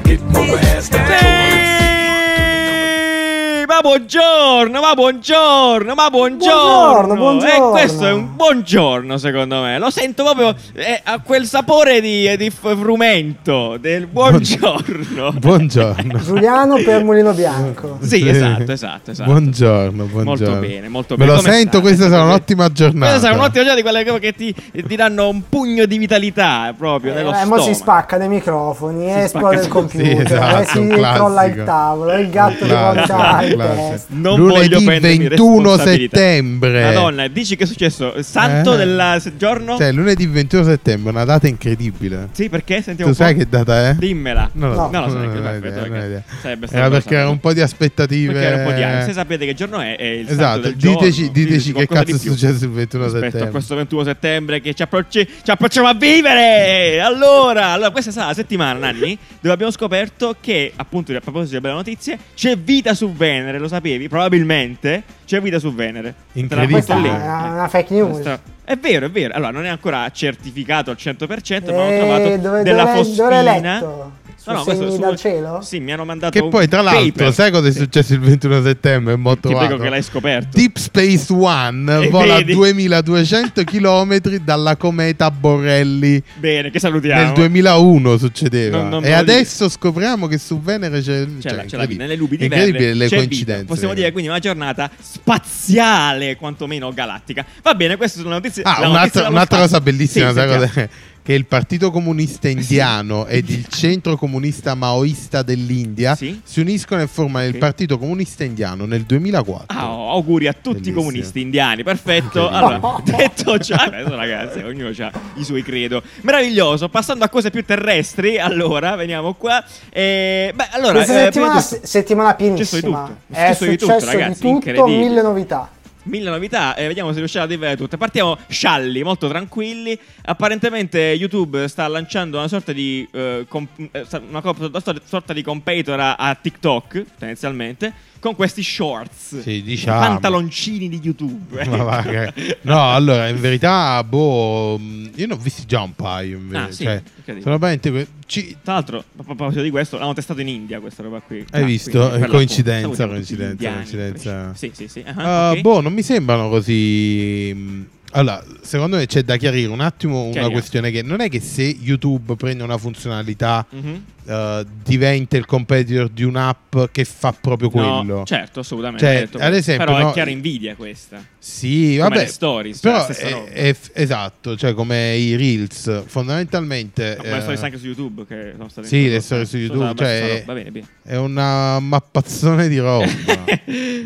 I get more. Buongiorno, ma buongiorno, ma Buongiorno, buongiorno. buongiorno. E questo è un buongiorno, secondo me. Lo sento proprio eh, a quel sapore di, di frumento del buongiorno. Buongiorno. Giuliano per Mulino Bianco. Sì, esatto, esatto, esatto. Buongiorno, buongiorno. Molto bene, molto Me bene. lo Come sento, state? questa sarà un'ottima giornata. Questa sarà un'ottima giornata di quelle che ti, ti danno un pugno di vitalità proprio nello Eh, mo si stomaco. spaccano i microfoni, Si esplode il spacca- computer, Sì, esatto, e si crolla il tavolo, il gatto Un di Non voglio Lunedì prendermi 21 responsabilità. settembre. Madonna, dici che è successo? Santo Eh. del giorno? Cioè, lunedì 21 settembre, una data incredibile. Sì, perché? Sentiamo Tu sai che data è? Dimmela. No. neanche, ho perfetto, idea, perché non ho idea. sarebbe stato Era perché era un po' di aspettative. Perché era un po' di anni. Se sapete che giorno è, è il santo Esatto, del diteci, diteci che cazzo è successo il 21 Rispetto a settembre. questo 21 settembre che ci, approcci- ci approcciamo a vivere. Allora, allora, questa sarà la settimana, Nanni, dove abbiamo scoperto che, appunto, a proposito di belle notizie, c'è vita su Venere, lo sapevi? Probabilmente c'è vita su Venere. Incredibile. Questa lì. è una, fake news. Questa- È vero, è vero. Allora, non è ancora certificato al 100%, ma ho Eh, trovato dove, della dove, fosfina. dove No, no, questo segni su- dal cielo? Sì, mi hanno mandato Che poi, tra l'altro, paper. sai cosa è Sì. successo il 21 settembre? Mo Ti prego che l'hai scoperto. Deep Space One E vola vedi? 2200 km dalla cometa Borrelli. Bene, che salutiamo. Nel 2001 succedeva. Non- non e adesso scopriamo che su Venere c'è. C'è, cioè, la, c'è la vita, nelle nubi di Incredibile le coincidenze. vita. Possiamo dire quindi una giornata spaziale, quantomeno galattica. Va bene, queste sono le notizie. Ah, la un'altra, notizia dello un'altra cosa bellissima, Sì, sai sentiamo. cos'è? Che il Partito Comunista Indiano ed il Centro Comunista Maoista dell'India Sì. si uniscono e formano Ok. il Partito Comunista Indiano nel 2004. Ah, oh, auguri a tutti Bellissimo. i comunisti indiani, perfetto. Allora, detto ciò, adesso ragazzi, ognuno ha i suoi credo. Meraviglioso. Passando a cose più terrestri, allora, veniamo qua. Eh, beh, allora, Questa eh, settimana, tutto- settimana pienissima. tutto. È Successo di tutto, successo di ragazzi, tutto, mille novità. Mille novità e vediamo se riusciamo a dirvele tutte. Partiamo scialli, molto tranquilli. Apparentemente YouTube sta lanciando una sorta di eh, comp- eh, una sorta- di competitor a TikTok, tendenzialmente, con questi shorts. Sì, diciamo. pantaloncini di YouTube. Va che- No, allora, in verità, boh, io ne ho visti già un paio. in. Ah, sì, cioè, sono veramente ci- Tra l'altro, a proposito di questo, l'hanno testato in India questa roba qui. Hai Ah, visto? quindi, coincidenza, coincidenza, indiani. coincidenza. Sì, sì, sì. Ah, Ah, ok. Boh, non mi sembrano così. Allora, secondo me c'è da chiarire un attimo una Chiariamo. questione che non è che se YouTube prende una funzionalità Mhm. Eh, diventa il competitor di un'app che fa proprio quello. No, certo, assolutamente. Cioè, detto ad esempio, Però no, è chiara invidia questa. Sì, Come vabbè. le stories, cioè, però stessa è- è esatto, cioè come i Reels, fondamentalmente No, ma le eh, stories anche su YouTube che sono state sì, le storie su YouTube, cioè-. Va bene, bene. è una mappazzone di roba.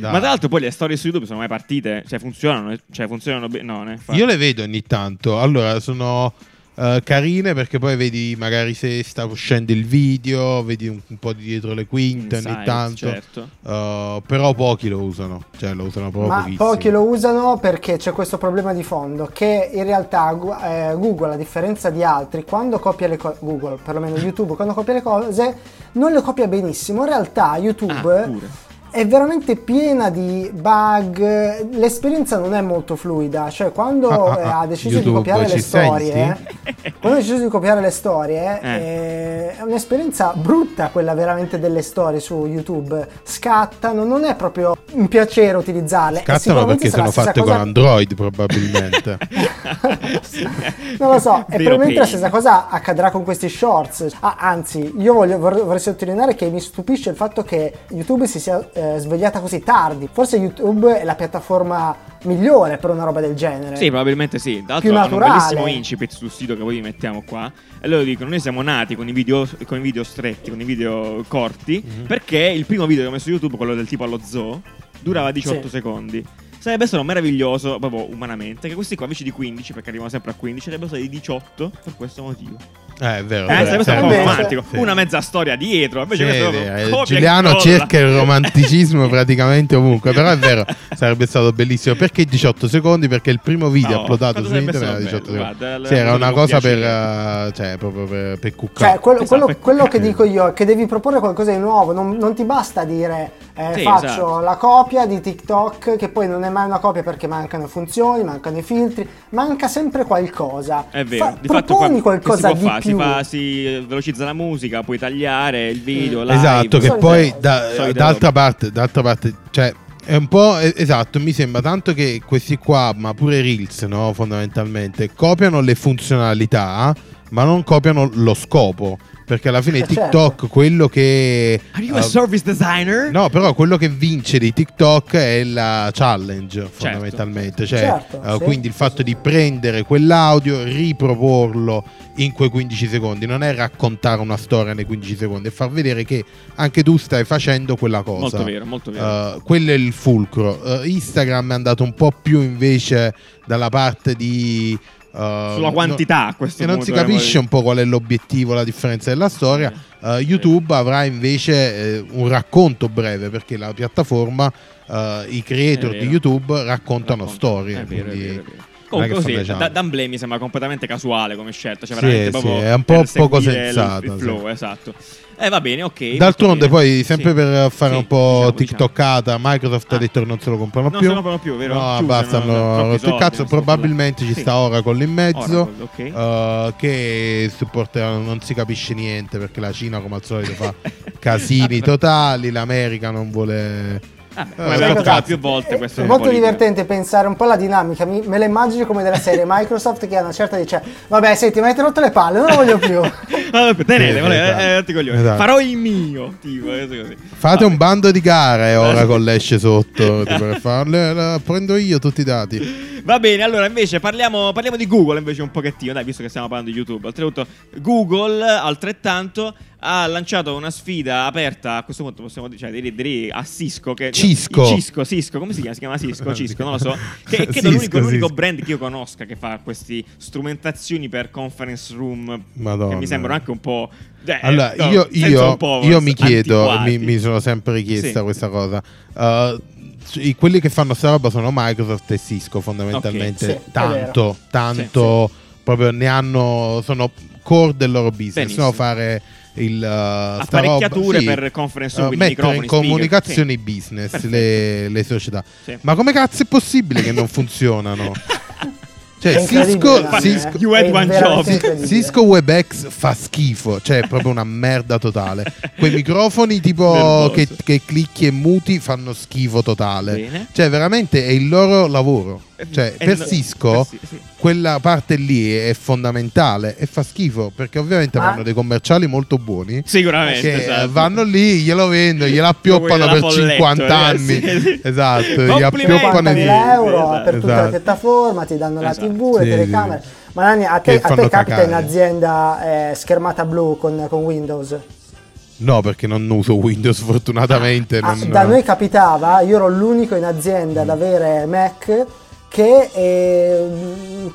Ma tra l'altro poi le storie su YouTube sono mai partite, cioè funzionano, cioè funzionano bene, no? Io le vedo ogni tanto. Allora, sono eh, carine perché poi vedi magari se sta uscendo il video, vedi un, un po' di dietro le quinte ogni Insights, tanto. certo. Eh, però pochi lo usano, cioè lo usano proprio Ma pochissimo. pochi lo usano perché c'è questo problema di fondo che in realtà eh, Google, a differenza di altri, quando copia le cose, Google, perlomeno YouTube, quando copia le cose, non le copia benissimo. In realtà YouTube Ah. È veramente piena di bug, l'esperienza non è molto fluida, cioè quando Ah, ah, eh, ha deciso YouTube, di copiare le storie, senti? quando ha deciso di copiare le storie, Eh. eh, è un'esperienza brutta quella veramente delle storie su YouTube, scattano, non è proprio un piacere utilizzarle. Scattano perché sono fatte cosa- con Android probabilmente. non lo so, e probabilmente la stessa cosa accadrà con questi shorts. Ah, anzi, io voglio, vorrei, vorrei sottolineare che mi stupisce il fatto che YouTube si sia eh, svegliata così tardi. Forse YouTube è la piattaforma migliore per una roba del genere. Sì, probabilmente sì. Tra Più l'altro hanno un naturale. bellissimo incipit sul sito che poi vi mettiamo qua. E loro dicono: Noi siamo nati con i video, con i video stretti, con i video corti. Mhm. Perché il primo video che ho messo su YouTube, quello del tipo allo zoo, durava 18 Sì. secondi. Sarebbe stato meraviglioso, proprio umanamente, che questi qua invece di 15, perché arrivano sempre a 15, sarebbero stati 18 per questo motivo. Eh, è vero. Eh, vero, sarebbe stato un po' Invece- romantico. Sì. Una mezza storia dietro. Invece Sì, questo eh, Giuliano cerca il romanticismo praticamente ovunque, però è vero, sarebbe stato bellissimo. Perché 18 secondi? Perché il primo video No, uploadato su internet era stato 18 bello, secondi. guarda, Sì, era una cosa per, piacere. eh, cioè, proprio per, per cuccare. Cioè, quello, Esatto, quello- per- quello che dico io è che devi proporre qualcosa di nuovo, non, non ti basta dire eh, Sì, faccio esatto. la copia di TikTok che poi non è mai una copia perché mancano funzioni, mancano i filtri, manca sempre qualcosa. È vero, Fa- di fatto proponi qua- che qualcosa si può di fare? più. Si, fa, si velocizza la musica, puoi tagliare il video, live. Esatto, che poi da- Solite d'altra, parte, d'altra parte, cioè, è un po' eh, esatto. Mi sembra tanto che questi qua, ma pure Reels, no, fondamentalmente, copiano le funzionalità, ma non copiano lo scopo. Perché alla fine Eh, certo. TikTok, quello che. Are you a eh, service designer? No, però quello che vince di TikTok è la challenge, fondamentalmente. Cioè, Certo, eh, sì. quindi il fatto di prendere quell'audio, riproporlo in quei 15 secondi, non è raccontare una storia nei 15 secondi, è far vedere che anche tu stai facendo quella cosa. Molto vero, molto vero. Eh, quello è il fulcro. Instagram è andato un po' più invece dalla parte di. Eh, Sulla quantità a questo e non si capisce eh, un po' qual è l'obiettivo, la differenza della storia. Eh, YouTube avrà invece eh, un racconto breve perché la piattaforma, eh, i creator di vero. YouTube raccontano Racconta. storie. È vero, quindi vero, è vero. è che Comunque facendo. da, d'emblée mi sembra completamente casuale come scelta. Cioè Sì, veramente sì, è un po' poco il- sensato, Il, sì. flow, esatto. Eh, va bene, ok. D'altronde, poi, sempre Sì. per fare Sì, un po' diciamo, TikTokata, Microsoft ha Ah. detto che non se lo comprano Non più. se lo comprano più, vero? No, Chiuso, basta, no, hanno rotto il cazzo. non Probabilmente ci Sì. sta Oracle in mezzo. Oracle, ok. eh, che supporterà, non si capisce niente perché la Cina, come al solito, fa casini totali. L'America non vuole. Vabbè, Eh, come abbiamo cazzo. detto più volte, questo È molto politica. divertente pensare un po' alla dinamica. Mi- me la immagino come della serie Microsoft che a una certa dice: Vabbè, senti, mi avete rotto le palle, non lo voglio più. Tenete, Sì, volete, esatto. eh. Esatto. Farò il mio. Tipo. Fate Vabbè. un bando di gare e Oracle esce sotto. tipo, per farle, la- prendo io tutti i dati. Va bene, allora invece parliamo, parliamo di Google invece un pochettino, dai, visto che stiamo parlando di YouTube. Oltretutto, Google altrettanto ha lanciato una sfida aperta, a questo punto possiamo dire, cioè, direi, direi a Cisco. Che, Cisco. Cisco, Cisco, come si chiama? Si chiama Cisco, Cisco, non lo so. Che, che è l'unico, l'unico brand che io conosca che fa queste strumentazioni per conference room. Madonna. Che mi sembrano anche un po'... eh, Allora, no, io, io- io mi chiedo, mi, mi sono sempre chiesta Sì. questa cosa. Uh, i- quelli che fanno sta roba sono Microsoft e Cisco, fondamentalmente. Ok, sì, tanto, tanto, proprio ne hanno, sono core del loro business. Benissimo. No, fare il uh, Apparecchiature roba- sì, per conference uh, mettere in comunicazioni Sì. business le, le società. Sì. Ma come cazzo è possibile che non funzionano? Cioè, Cisco, Cisco, eh. You had one job. Cisco WebEx fa schifo, cioè è proprio una merda totale. Quei microfoni tipo che, che clicchi e muti fanno schifo totale. Bene. Cioè veramente è il loro lavoro. Cioè Eh, per no, Cisco eh sì, sì. quella parte lì è fondamentale e fa schifo perché ovviamente Ma- fanno dei commerciali molto buoni. Sicuramente, Che esatto. vanno lì, glielo vendono, gliela appioppano quelli per della 50 folletto, anni. eh, sì. Esatto, gli appioppano di 50.000 euro Esatto. per tutta la Esatto. piattaforma, ti danno la Esatto. TV, le Sì, telecamere. sì. Ma Nani, a te, a te capita in azienda eh, schermata blu con, con Windows? No, perché non uso Windows fortunatamente. Ah, non- da noi capitava, io ero l'unico in azienda ad avere Mac che, eh,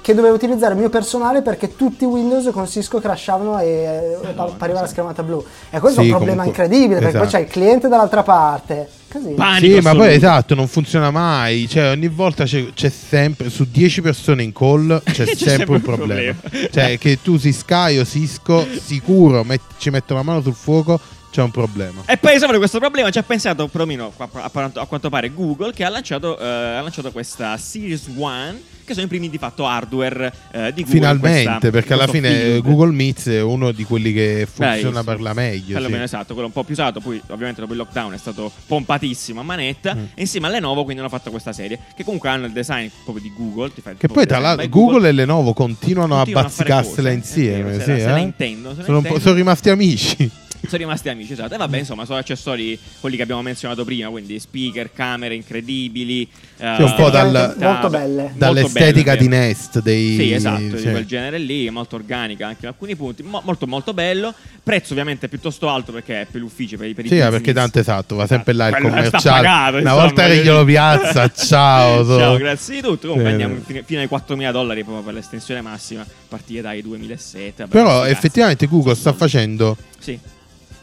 che doveva utilizzare il mio personale perché tutti i Windows con Cisco crashavano e eh, Madonna, appariva la sì. schermata blu. E questo Sì, è un problema comunque- incredibile perché poi esatto. c'è il cliente dall'altra parte. Così. Panico Sì, ma poi esatto, non funziona mai. Cioè, ogni volta c'è, c'è sempre, su 10 persone in call, c'è, C'è sempre, sempre un problema. problema. Cioè, che tu si Sky o Cisco, sicuro met- ci mettono la mano sul fuoco, c'è un problema. E poi risolvere questo problema ci ha pensato perlomeno a, quanto pare Google che ha lanciato, eh, ha lanciato questa Series One che sono i primi di fatto hardware eh, di Google. Finalmente, questa- perché alla fine field. Google Meets è uno di quelli che funziona per la meglio. Quello sì. meno esatto, quello un po' più usato, poi ovviamente dopo il lockdown è stato pompatissimo a manetta Mm. e insieme a Lenovo quindi hanno fatto questa serie che comunque hanno il design proprio di Google. ti fai Che poi tra l'altro Google, e Lenovo continuano, continuano a bazzicarsela insieme. vero, sì, se la- se la eh? intendono, se la sono, po'- intendono. sono rimasti amici. Sono rimasti amici, esatto. E vabbè, insomma, sono accessori quelli che abbiamo menzionato prima, quindi speaker, camere incredibili. eh, Sì, un po' dal- molto belle. molto Dall'estetica belle, di vero. Nest. Dei, Sì, esatto, di sì. quel genere lì, molto organica anche in alcuni punti, mo- molto molto bello. Prezzo ovviamente piuttosto alto perché è per gli uffici, per, i- per i Sì, business. perché tanto esatto, va sempre là il Quello sta commerciale. pagato, Una insomma, volta che voglio glielo piazza, ciao. so. Ciao, grazie di tutto. Comunque Sì, andiamo fino, fino ai 4.000 dollari proprio per l'estensione massima, partire dai 2007. vabbè, Però effettivamente Google sta facendo. Sì.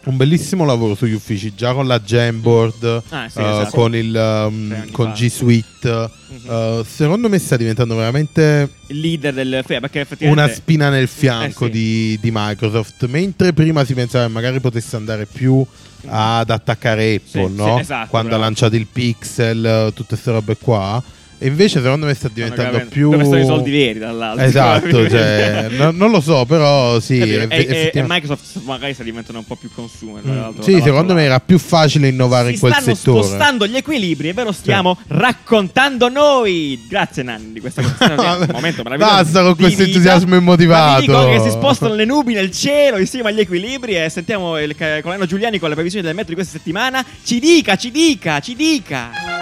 Un bellissimo lavoro sugli uffici, già con la Jamboard, Ah, sì, esatto. con, il, um, con. G Suite. Mhm. Eh, secondo me sta diventando veramente Il leader del... Perché effettivamente... una spina nel fianco Eh, sì. di, di Microsoft, mentre prima si pensava che magari potesse andare più ad attaccare Apple, Sì, no? esatto, quando bravo. ha lanciato il Pixel, eh, tutte queste robe qua. E invece secondo me sta diventando Stanno più... Dove sono i soldi veri dall'altro? Esatto, cioè, no- non lo so, però sì. Capito? eff- e, e- e Microsoft magari sta diventando un po' più consumer. Mm, Sì, secondo me era più facile innovare si in quel stanno settore. spostando gli equilibri e ve lo stiamo raccontando noi. Grazie Nanni di questa un momento meraviglioso. Basta con questo entusiasmo immotivato. dico che si spostano le nubi nel cielo insieme agli equilibri e sentiamo il colonnello Giuliani con le previsioni del metro di questa settimana. Ci dica, ci dica, ci dica.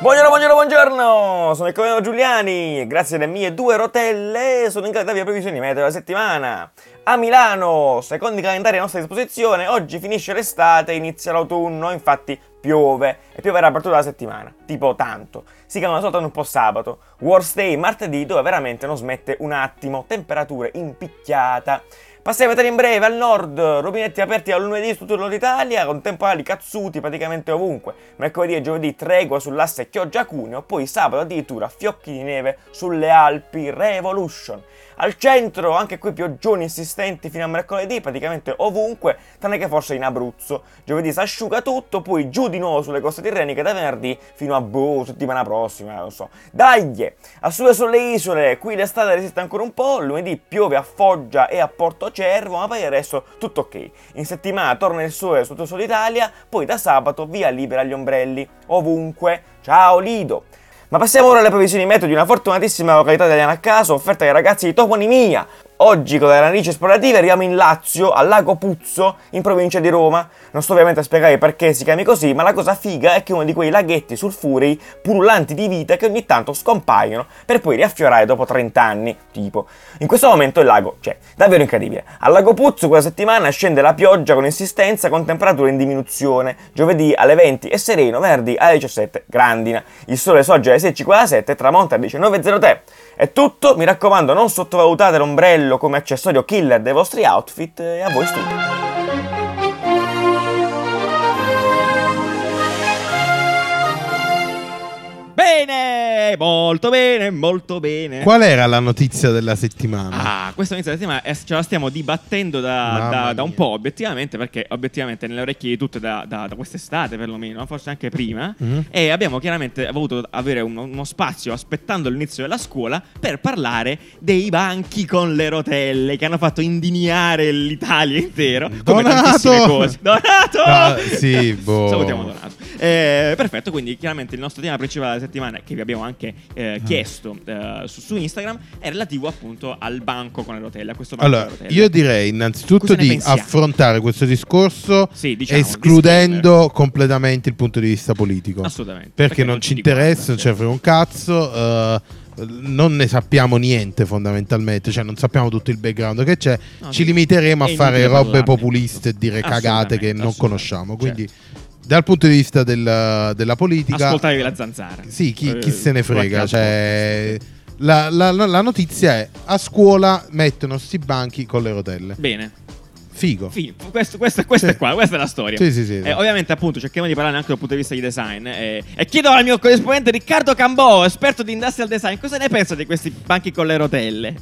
Buongiorno, buongiorno, buongiorno! Sono il colonnello Giuliani e grazie alle mie due rotelle sono in grado di previsioni meteo della settimana. A Milano, secondo i calendari a nostra disposizione, oggi finisce l'estate e inizia l'autunno, infatti piove e pioverà per tutta la settimana, tipo tanto. Si calma soltanto un po' sabato. Worst day martedì dove veramente non smette un attimo, temperature in picchiata. Passiamo a vedere in breve al nord, rubinetti aperti al lunedì su tutto il nord Italia, con temporali cazzuti praticamente ovunque. Mercoledì e giovedì tregua sull'asse Chioggia-Cuneo, poi sabato addirittura fiocchi di neve sulle Alpi, Revolution. Al centro, anche qui pioggioni insistenti fino a mercoledì, praticamente ovunque, tranne che forse in Abruzzo. Giovedì si asciuga tutto, poi giù di nuovo sulle coste tirreniche da venerdì fino a boh, settimana prossima, non so. Dai! A sud sulle isole, qui l'estate resiste ancora un po', lunedì piove a Foggia e a Porto Cervo, ma poi resto tutto ok. In settimana torna il sole su tutto il sud Italia, poi da sabato via libera agli ombrelli, ovunque. Ciao Lido! Ma passiamo ora alle previsioni meteo di una fortunatissima località italiana a caso offerta ai ragazzi di Toponimia. Oggi con le radici esplorative arriviamo in Lazio, al lago Puzzo, in provincia di Roma. Non sto ovviamente a spiegare perché si chiami così, ma la cosa figa è che è uno di quei laghetti sulfurei pullulanti di vita che ogni tanto scompaiono per poi riaffiorare dopo 30 anni, tipo. In questo momento il lago c'è, davvero incredibile. Al lago Puzzo quella settimana scende la pioggia con insistenza con temperature in diminuzione. Giovedì alle 20 è sereno, venerdì alle 17 grandina. Il sole sorge alle 16.47 e tramonta alle 19.03. È tutto, mi raccomando non sottovalutate l'ombrello come accessorio killer dei vostri outfit e a voi studio. Bene, molto bene, molto bene. Qual era la notizia della settimana? Ah, questa inizio settimana eh, ce la stiamo dibattendo da, da- da un po', obiettivamente, perché obiettivamente nelle orecchie di tutte da, da- quest'estate perlomeno, forse anche prima, Mhm. e abbiamo chiaramente voluto avere uno, uno spazio aspettando l'inizio della scuola per parlare dei banchi con le rotelle che hanno fatto indignare l'Italia intero. Come Donato! tantissime cose. Donato! Ah, sì, boh. Salutiamo Donato. Eh, perfetto, quindi chiaramente il nostro tema principale della settimana, che vi abbiamo anche Ah. eh, chiesto eh, su, su Instagram, è relativo appunto al banco con le rotelle. A questo banco Allora, io direi innanzitutto di pensiamo? affrontare questo discorso Sì, diciamo, escludendo completamente il punto di vista politico. Assolutamente. Perché, non ci riguarda, interessa, non sì. ce ne frega un cazzo. eh, non ne sappiamo niente fondamentalmente, cioè non sappiamo tutto il background che c'è, No, ci limiteremo a fare robe populiste e dire cagate che non conosciamo. Quindi certo. Dal punto di vista del- della politica... Ascoltatevi la zanzara. Sì, chi, chi Eh, se ne frega. Cioè, la, la- la- notizia è: a scuola mettono sti banchi con le rotelle. Bene. Figo. Fi- questo, questo- questo Sì. è qua, questa è la storia. Sì, sì, sì, Eh, sì. ovviamente, appunto, cerchiamo di parlare anche dal punto di vista di design. eh, e chiedo al mio corrispondente Riccardo Cambò, esperto di industrial design, cosa ne pensa di questi banchi con le rotelle?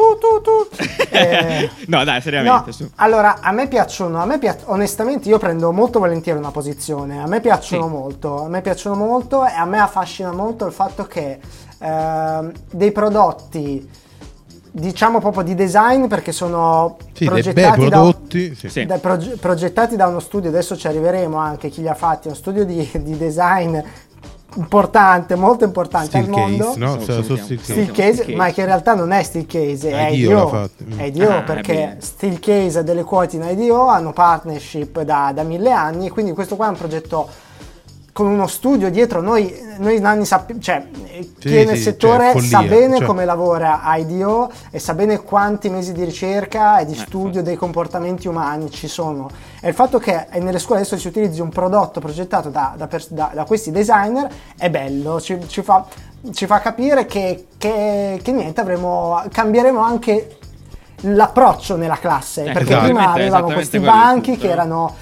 Tu, tu, tu. Eh, no, dai, seriamente. No, su. allora a me piacciono, a me pia- onestamente io prendo molto volentieri una posizione, a me piacciono Sì. molto, a me piacciono molto e a me affascina molto il fatto che ehm, dei prodotti diciamo proprio di design perché sono Sì, dei bei progettati da, prodotti. sì. Sì. da proge- progettati da uno studio, adesso ci arriveremo anche chi li ha fatti, uno studio di, di design importante, molto importante Steel al mondo. case, no? Sì, So- so salutiamo. steel case. Case, case. ma che in realtà non è steel case, è IDEO IDO. È IDO Ah, perché steel case ha delle quote in IDO, hanno partnership da, da mille anni, e quindi questo qua è un progetto con uno studio dietro. Noi, noi nanni sappiamo, cioè chi Sì, è nel sì, settore cioè, sa bene cioè. come lavora IDO e sa bene quanti mesi di ricerca e di Eh, studio infatti. dei comportamenti umani ci sono. E il fatto che nelle scuole adesso si utilizzi un prodotto progettato da, da pers- da- da questi designer è bello, ci, ci fa, ci fa capire che, che- che niente, avremo, cambieremo anche l'approccio nella classe Eh, perché esatto. prima esattamente questi banchi che no? erano,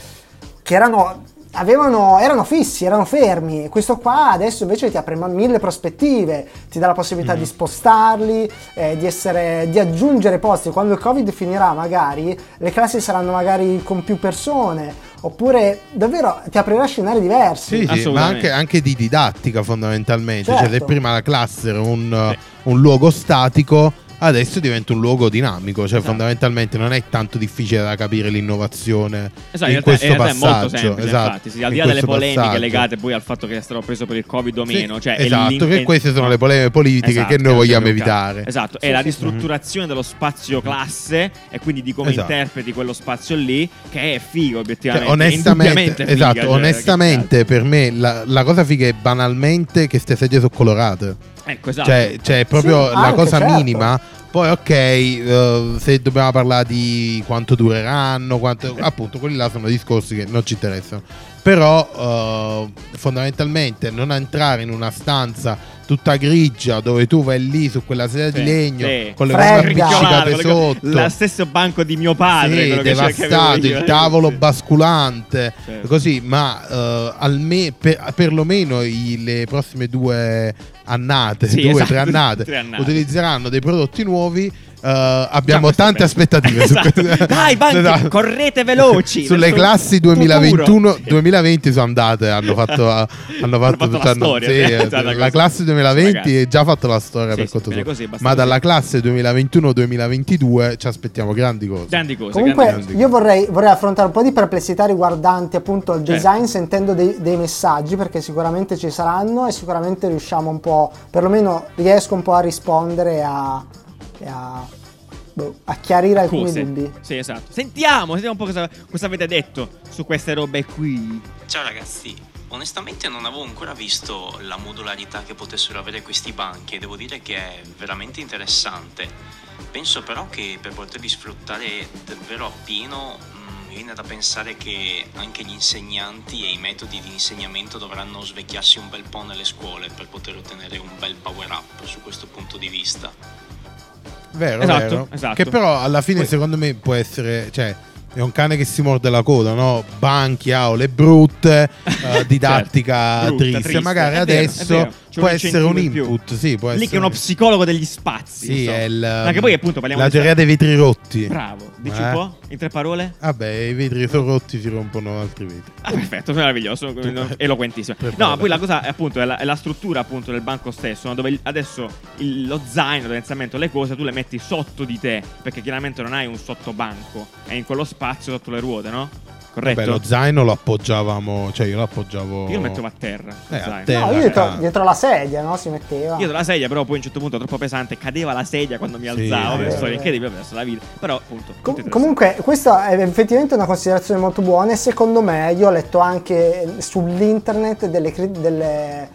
che erano avevano, erano fissi, erano fermi. Questo qua adesso invece ti apre mille prospettive, ti dà la possibilità Mm. di spostarli, eh, di, essere, di aggiungere posti. Quando il Covid finirà, magari le classi saranno magari con più persone. Oppure davvero ti aprirà scenari diversi. Sì, sì, ma Assolutamente. anche, anche di didattica fondamentalmente. Cioè, se Certo. prima la classe era un, Sì. un luogo statico, adesso diventa un luogo dinamico. Cioè, Esatto. fondamentalmente non è tanto difficile da capire l'innovazione Esatto, in, in, realtà, questo in realtà è molto semplice, esatto, infatti, sì, al di là delle polemiche passaggio. legate poi al fatto che è stato preso per il Covid o Sì, meno, cioè è esatto, che queste sono no. le polemiche politiche Esatto, che noi vogliamo evitare. Esatto, Sì, è la sì, sì. ristrutturazione dello spazio classe e quindi di come Esatto. interpreti quello spazio lì, che è figo Cioè, obiettivamente. onestamente, indubbiamente figa, esatto, cioè, onestamente per me la, la cosa figa è banalmente che ste sedie sono colorate. Ecco, esatto. Cioè, cioè, è proprio Sì, la anche, cosa certo. minima. Poi, ok, eh, se dobbiamo parlare di quanto dureranno, quanto, appunto, quelli là sono discorsi che non ci interessano. Però, eh, fondamentalmente, non entrare in una stanza tutta grigia dove tu vai lì su quella sedia Sì, di legno sì. con le mani appiccicate sotto. Lo stesso banco di mio padre. Sì, devastato, il tavolo basculante, così, ma eh, alme- per, perlomeno i- le prossime due annate, due esatto, tre annate, tre annate. utilizzeranno dei prodotti nuovi. Eh, abbiamo tante aspettative su Esatto. questo. Dai, banchi, Esatto. correte veloci Sulle classi il futuro. 2021 2020 sono andate, hanno fatto, hanno Hanno fatto, fatto la cioè, storia, sì, eh, esatto, la così. classe 2020 Ragazzi. è già fatto la storia Sì, per sì, conto suo. così, ma dalla classe 2021-2022 ci aspettiamo grandi cose. Grandi cose. Comunque grandi cose. io vorrei, vorrei affrontare un po' di perplessità riguardanti appunto il Certo. design sentendo dei, dei messaggi perché sicuramente ci saranno e sicuramente riusciamo un po', perlomeno riesco un po' a rispondere a, e a, boh, a chiarire alcuni Cose. dubbi. Sì, esatto. Sentiamo, sentiamo un po' cosa, cosa avete detto su queste robe qui. Ciao ragazzi, onestamente non avevo ancora visto la modularità che potessero avere questi banchi e devo dire che è veramente interessante. Penso però che per poterli sfruttare davvero appieno mm, mi viene da pensare che anche gli insegnanti e i metodi di insegnamento dovranno svecchiarsi un bel po' nelle scuole per poter ottenere un bel power up su questo punto di vista. Vero, Esatto, vero. esatto. Che però alla fine Poi- secondo me può essere, cioè è un cane che si morde la coda, no? Banchi, aule brutte, eh, didattica Certo. Brutta, triste. triste. Magari è adesso vero. C'è può un essere un input, sì, può Lì essere che è uno psicologo degli spazi. Sì, insomma. è il Anche poi appunto parliamo la teoria dei vetri rotti. Bravo, dici Eh? un po'? In tre parole? Vabbè, i vetri rotti, si rompono altri vetri. Ah, perfetto, meraviglioso, eloquentissimo. Preparato. No, poi la cosa è appunto è la, è la struttura appunto del banco stesso, no? dove adesso il- lo zaino, tendenzialmente le cose, tu le metti sotto di te, perché chiaramente non hai un sottobanco, è in quello spazio sotto le ruote, no? Corretto? Vabbè, lo zaino lo appoggiavamo, cioè io lo appoggiavo Io lo mettevo a terra. Eh, a terra. No, io dietro, dietro la sedia, no? Si metteva. Io la sedia, però poi a un certo punto era troppo pesante, cadeva la sedia quando mi Sì, alzavo, eh, eh. storia incredibile, ho perso la vita. Però appunto... Com- comunque, questa è effettivamente una considerazione molto buona e secondo me io ho letto anche sull'internet delle, cri- delle,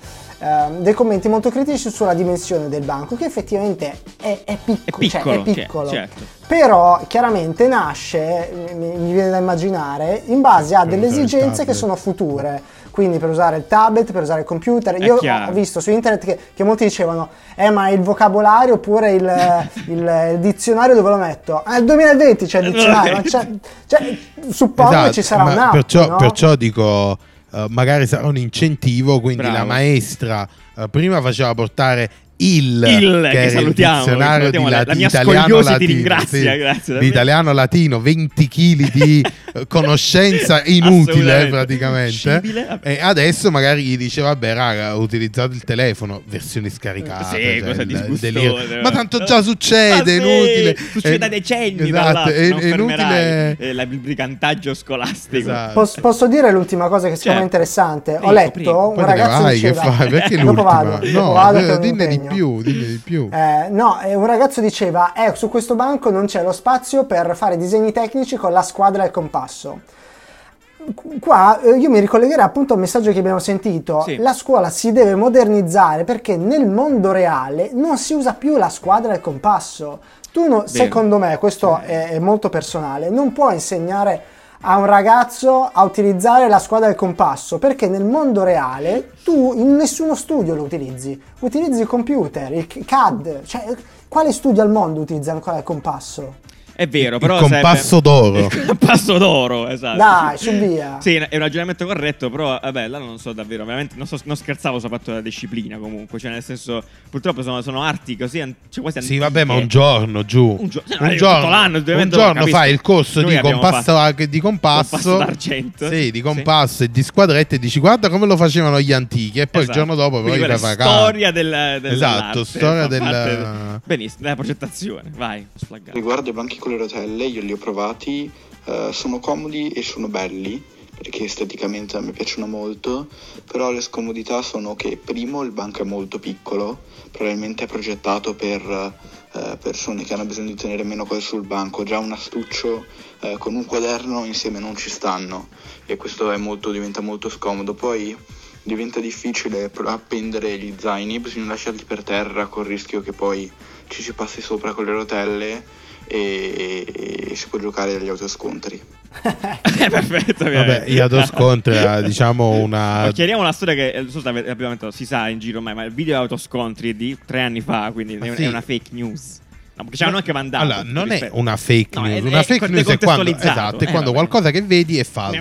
ehm, dei commenti molto critici sulla dimensione del banco, che effettivamente è, è picco- È piccolo, cioè, è cioè, piccolo. certo. Però chiaramente nasce, mi, mi viene da immaginare, in base a Per delle esigenze che sono future. Quindi per usare il tablet, per usare il computer. È Io chiaro. ho visto su internet che, che molti dicevano, eh ma il vocabolario oppure il, il- il dizionario dove lo metto? Ah, il 2020 c'è il dizionario. ma c'è- cioè, suppongo che Esatto, ci sarà un app, perciò, no? perciò dico, eh, magari sarà un incentivo, quindi Bravo. la maestra eh, prima faceva portare il, Il, che il salutiamo, dizionario salutiamo, di, la- la- mia italiano scoliosi ti latino, ringrazia, sì, grazie, di davvero. italiano latino 20 kg di eh, conoscenza inutile praticamente e adesso magari gli dice vabbè raga utilizzate il telefono versioni scaricate Sì, cioè, il- ma tanto già succede Ma sì, inutile Succede È- da decenni, esatto, è, non è inutile eh, la- il brigantaggio scolastico. Esatto. Posso, posso dire l'ultima cosa che secondo me è Certo. interessante? Prego, Ho letto prego. un Poi ragazzo vai, che diceva... fai? Perché dopo l'ultima? vado, dopo no, vado che eh, ho di impegno. Più, dinne di più. Eh, no, eh, un ragazzo diceva, eh, su questo banco non c'è lo spazio per fare disegni tecnici con la squadra e il compasso. Qu- Qua eh, io mi ricollegherei appunto al messaggio che abbiamo sentito. Sì. La scuola si deve modernizzare perché nel mondo reale non si usa più la squadra e il compasso. Tu, no- secondo me, questo è, è molto personale, non puoi insegnare a un ragazzo a utilizzare la squadra il compasso perché nel mondo reale tu in nessuno studio lo utilizzi. Utilizzi il computer, il CAD, cioè quale studio al mondo utilizza ancora il compasso? È vero, Il però compasso sarebbe- d'oro. Il compasso d'oro, esatto. Dai, su via. Sì, è un ragionamento corretto, però vabbè, là non so davvero, veramente non, so- non scherzavo sul fatto della disciplina comunque, cioè nel senso, purtroppo sono, sono arti così, cioè quasi Sì, vabbè, ma un giorno giù. Un gio- sì, un no, giorno, tutto l'anno, un giorno fai il corso Noi di compasso, fatto- di compasso, compasso d'argento. Sì, di Sì. compasso e di squadrette e dici guarda come lo facevano gli antichi e poi Esatto. il giorno dopo è cagare. storia del, del- Esatto, storia del- Benissimo, della progettazione, vai, sflaggato. Riguardo ai banchi le rotelle, io li ho provati, eh, sono comodi e sono belli, perché esteticamente a me piacciono molto, però le scomodità sono che primo il banco è molto piccolo, probabilmente è progettato per eh, persone che hanno bisogno di tenere meno cose sul banco, già un astuccio eh, con un quaderno insieme non ci stanno e questo molto, diventa molto scomodo. Poi diventa difficile appendere gli zaini, bisogna lasciarli per terra col rischio che poi ci si passi sopra con le rotelle e, e si può giocare agli autoscontri. Eh, Perfetto, Vabbè, gli autoscontri era diciamo una Ma chiariamo la storia che eh, so abbiamo detto, si sa in giro ormai, ma il video autoscontri è di tre anni fa, quindi è, sì. è una fake news. No, perché ci hanno anche mandato. Allora, non è una fake No, news. è- una è fake news è quando, esatto, è Eh, quando vabbè. qualcosa che vedi è falsa.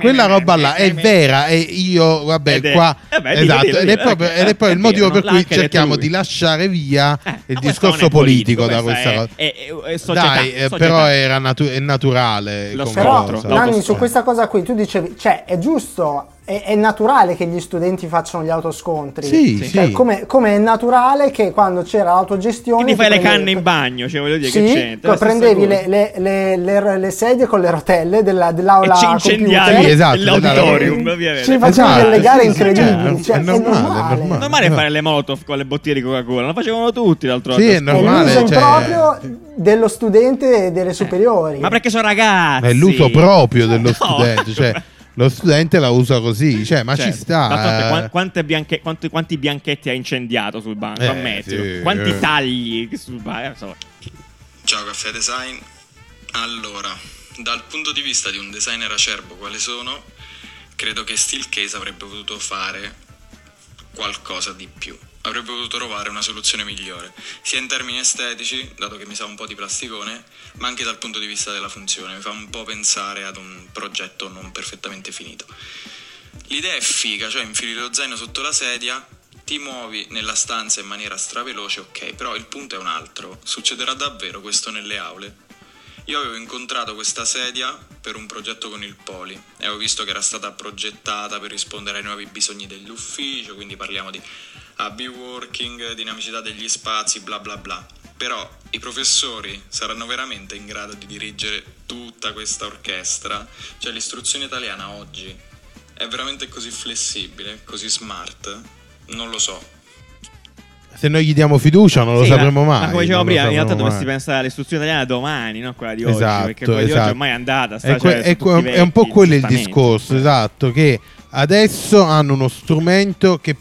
Quella roba là è vera e io, vabbè, Ed è- qua. eh beh, dillo, esatto, dillo, ed, è dillo, proprio, ed è poi è il motivo per cui cerchiamo di lasciare via Eh, il discorso è politico da questa è- cosa. È, società, Dai, eh, società. però era natu- è naturale. Lo come Però. Nanni, su questa cosa qui tu dicevi, cioè, è giusto, è, è naturale che gli studenti facciano gli autoscontri. Sì, Cioè, sì. come, come è naturale che quando c'era l'autogestione... Quindi fai le prendevi- canne in bagno, cioè voglio dire Sì, che c'entra. poi prendevi le, le- le- le- le sedie con le rotelle della, dell'aula e ci computer. incendiavi Sì, esatto, l'auditorium, Sì, ovviamente. Ci facevi Esatto, delle gare sì, sì, incredibili. certo. cioè, È è, normale, è normale. normale. Normale fare le molotov con le bottiglie di Coca-Cola, lo facevano tutti l'altro Sì, è È normale, l'uso cioè- improprio dello studente delle superiori. Ma perché sono ragazzi? È l'uso proprio dello No. studente. Cioè, lo studente la usa così. Cioè, ma Cioè, ci sta. d'altronde, eh. bianche- quanti, quanti bianchetti ha incendiato sul banco? Eh, ammettilo. sì, quanti eh. tagli sul banco? Eh. Ciao Caffè Design. Allora, dal punto di vista di un designer acerbo quale sono, credo che Steelcase avrebbe potuto fare qualcosa di più. Avrebbe potuto trovare una soluzione migliore, sia in termini estetici, dato che mi sa un po' di plasticone, ma anche dal punto di vista della funzione. Mi fa un po' pensare ad un progetto non perfettamente finito. L'idea è figa, cioè infili lo zaino sotto la sedia, ti muovi nella stanza in maniera straveloce, ok, però il punto è un altro. Succederà davvero questo nelle aule? Io avevo incontrato questa sedia per un progetto con il Poli e avevo visto che era stata progettata per rispondere ai nuovi bisogni dell'ufficio, quindi parliamo di AB working, dinamicità degli spazi, bla bla bla. Però i professori saranno veramente in grado di dirigere tutta questa orchestra? Cioè l'istruzione italiana oggi è veramente così flessibile, così smart? Non lo so. Se noi gli diamo fiducia, non lo Sì, sapremo ma, mai. Ma come dicevo prima, in realtà dovresti pensare all'istruzione italiana domani, non quella di oggi. Esatto, perché quella di oggi esatto. ormai è andata. Sta, È, que- cioè, è tutti è un po' quello il discorso, esatto, che adesso hanno uno strumento che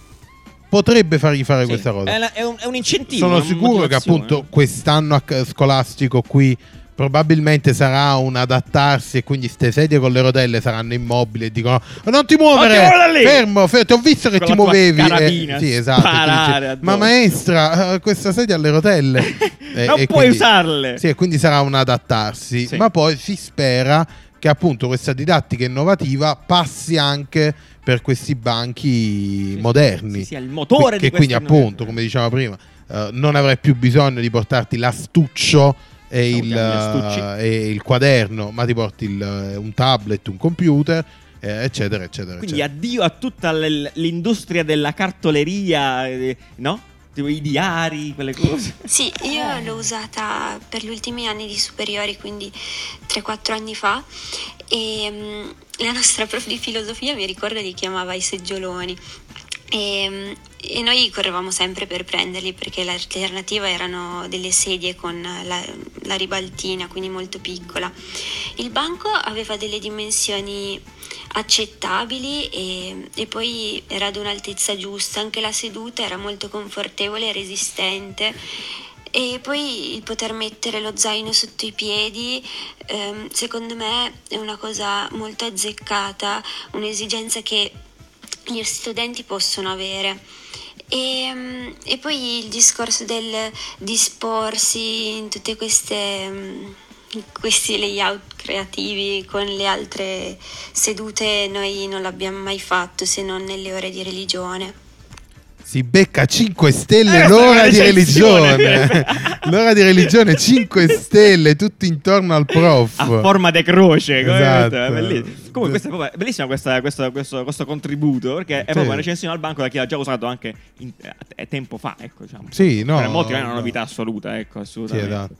potrebbe fargli fare Sì, questa cosa. È, la- è un, è un incentivo. Sono sicuro che appunto quest'anno scolastico qui probabilmente sarà un adattarsi e quindi ste sedie con le rotelle saranno immobili e dicono non ti muovere, Non ti muovere da lì!" fermo, fe- ti ho visto che Con ti muovevi. carabina, sì, esatto. Ma maestra, eh, questa sedia ha le rotelle. E- Non puoi quindi- usarle. Sì, e quindi sarà un adattarsi, Sì. ma poi si spera che appunto questa didattica innovativa passi anche per questi banchi moderni. sì, sì, il motore che di quindi appunto, come dicevamo prima, eh, non avrai più bisogno di portarti l'astuccio e il, gli astucci. eh, e il quaderno, ma ti porti il, eh, un tablet, un computer, eh, eccetera, eccetera. Quindi eccetera. addio a tutta l'industria della cartoleria, eh, no? Tipo i diari, quelle cose. Sì, io l'ho usata per gli ultimi anni di superiori, quindi 3-4 anni fa, e mm, la nostra prof di filosofia mi ricordo li chiamava i seggioloni. E, mm, e noi correvamo sempre per prenderli perché l'alternativa erano delle sedie con la, la ribaltina, quindi molto piccola. Il banco aveva delle dimensioni accettabili e, e poi era ad un'altezza giusta, anche la seduta era molto confortevole e resistente. E poi il poter mettere lo zaino sotto i piedi, ehm, secondo me è una cosa molto azzeccata, un'esigenza che gli studenti possono avere. E, mm, e poi il discorso del disporsi in queste mm, questi layout creativi con le altre sedute noi non l'abbiamo mai fatto se non nelle ore di religione. Si becca 5 stelle Eh, l'ora questa di religione. l'ora di religione 5 stelle, tutto intorno al prof. a forma di croce. Esatto. Comunque, questa è proprio- è bellissimo questa- questo, questo- questo contributo perché è proprio una recensione al banco da chi l'ha già usato anche in- eh, tempo fa. Ecco, diciamo. Sì, no. Per molti non è una novità assoluta, ecco, Sì, assolutamente. esatto.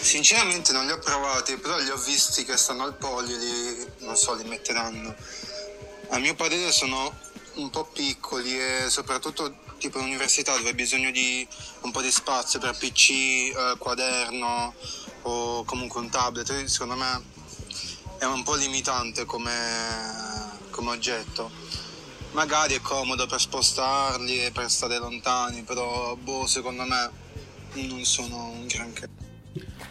Sinceramente non li ho provati, però li ho visti che stanno al polio, li, non so, li metteranno. A mio parere sono un po' piccoli e soprattutto tipo università dove hai bisogno di un po' di spazio per PC, eh, quaderno o comunque un tablet, secondo me è un po' limitante come, come oggetto. Magari è comodo per spostarli e per stare lontani, però boh, secondo me non sono un granché.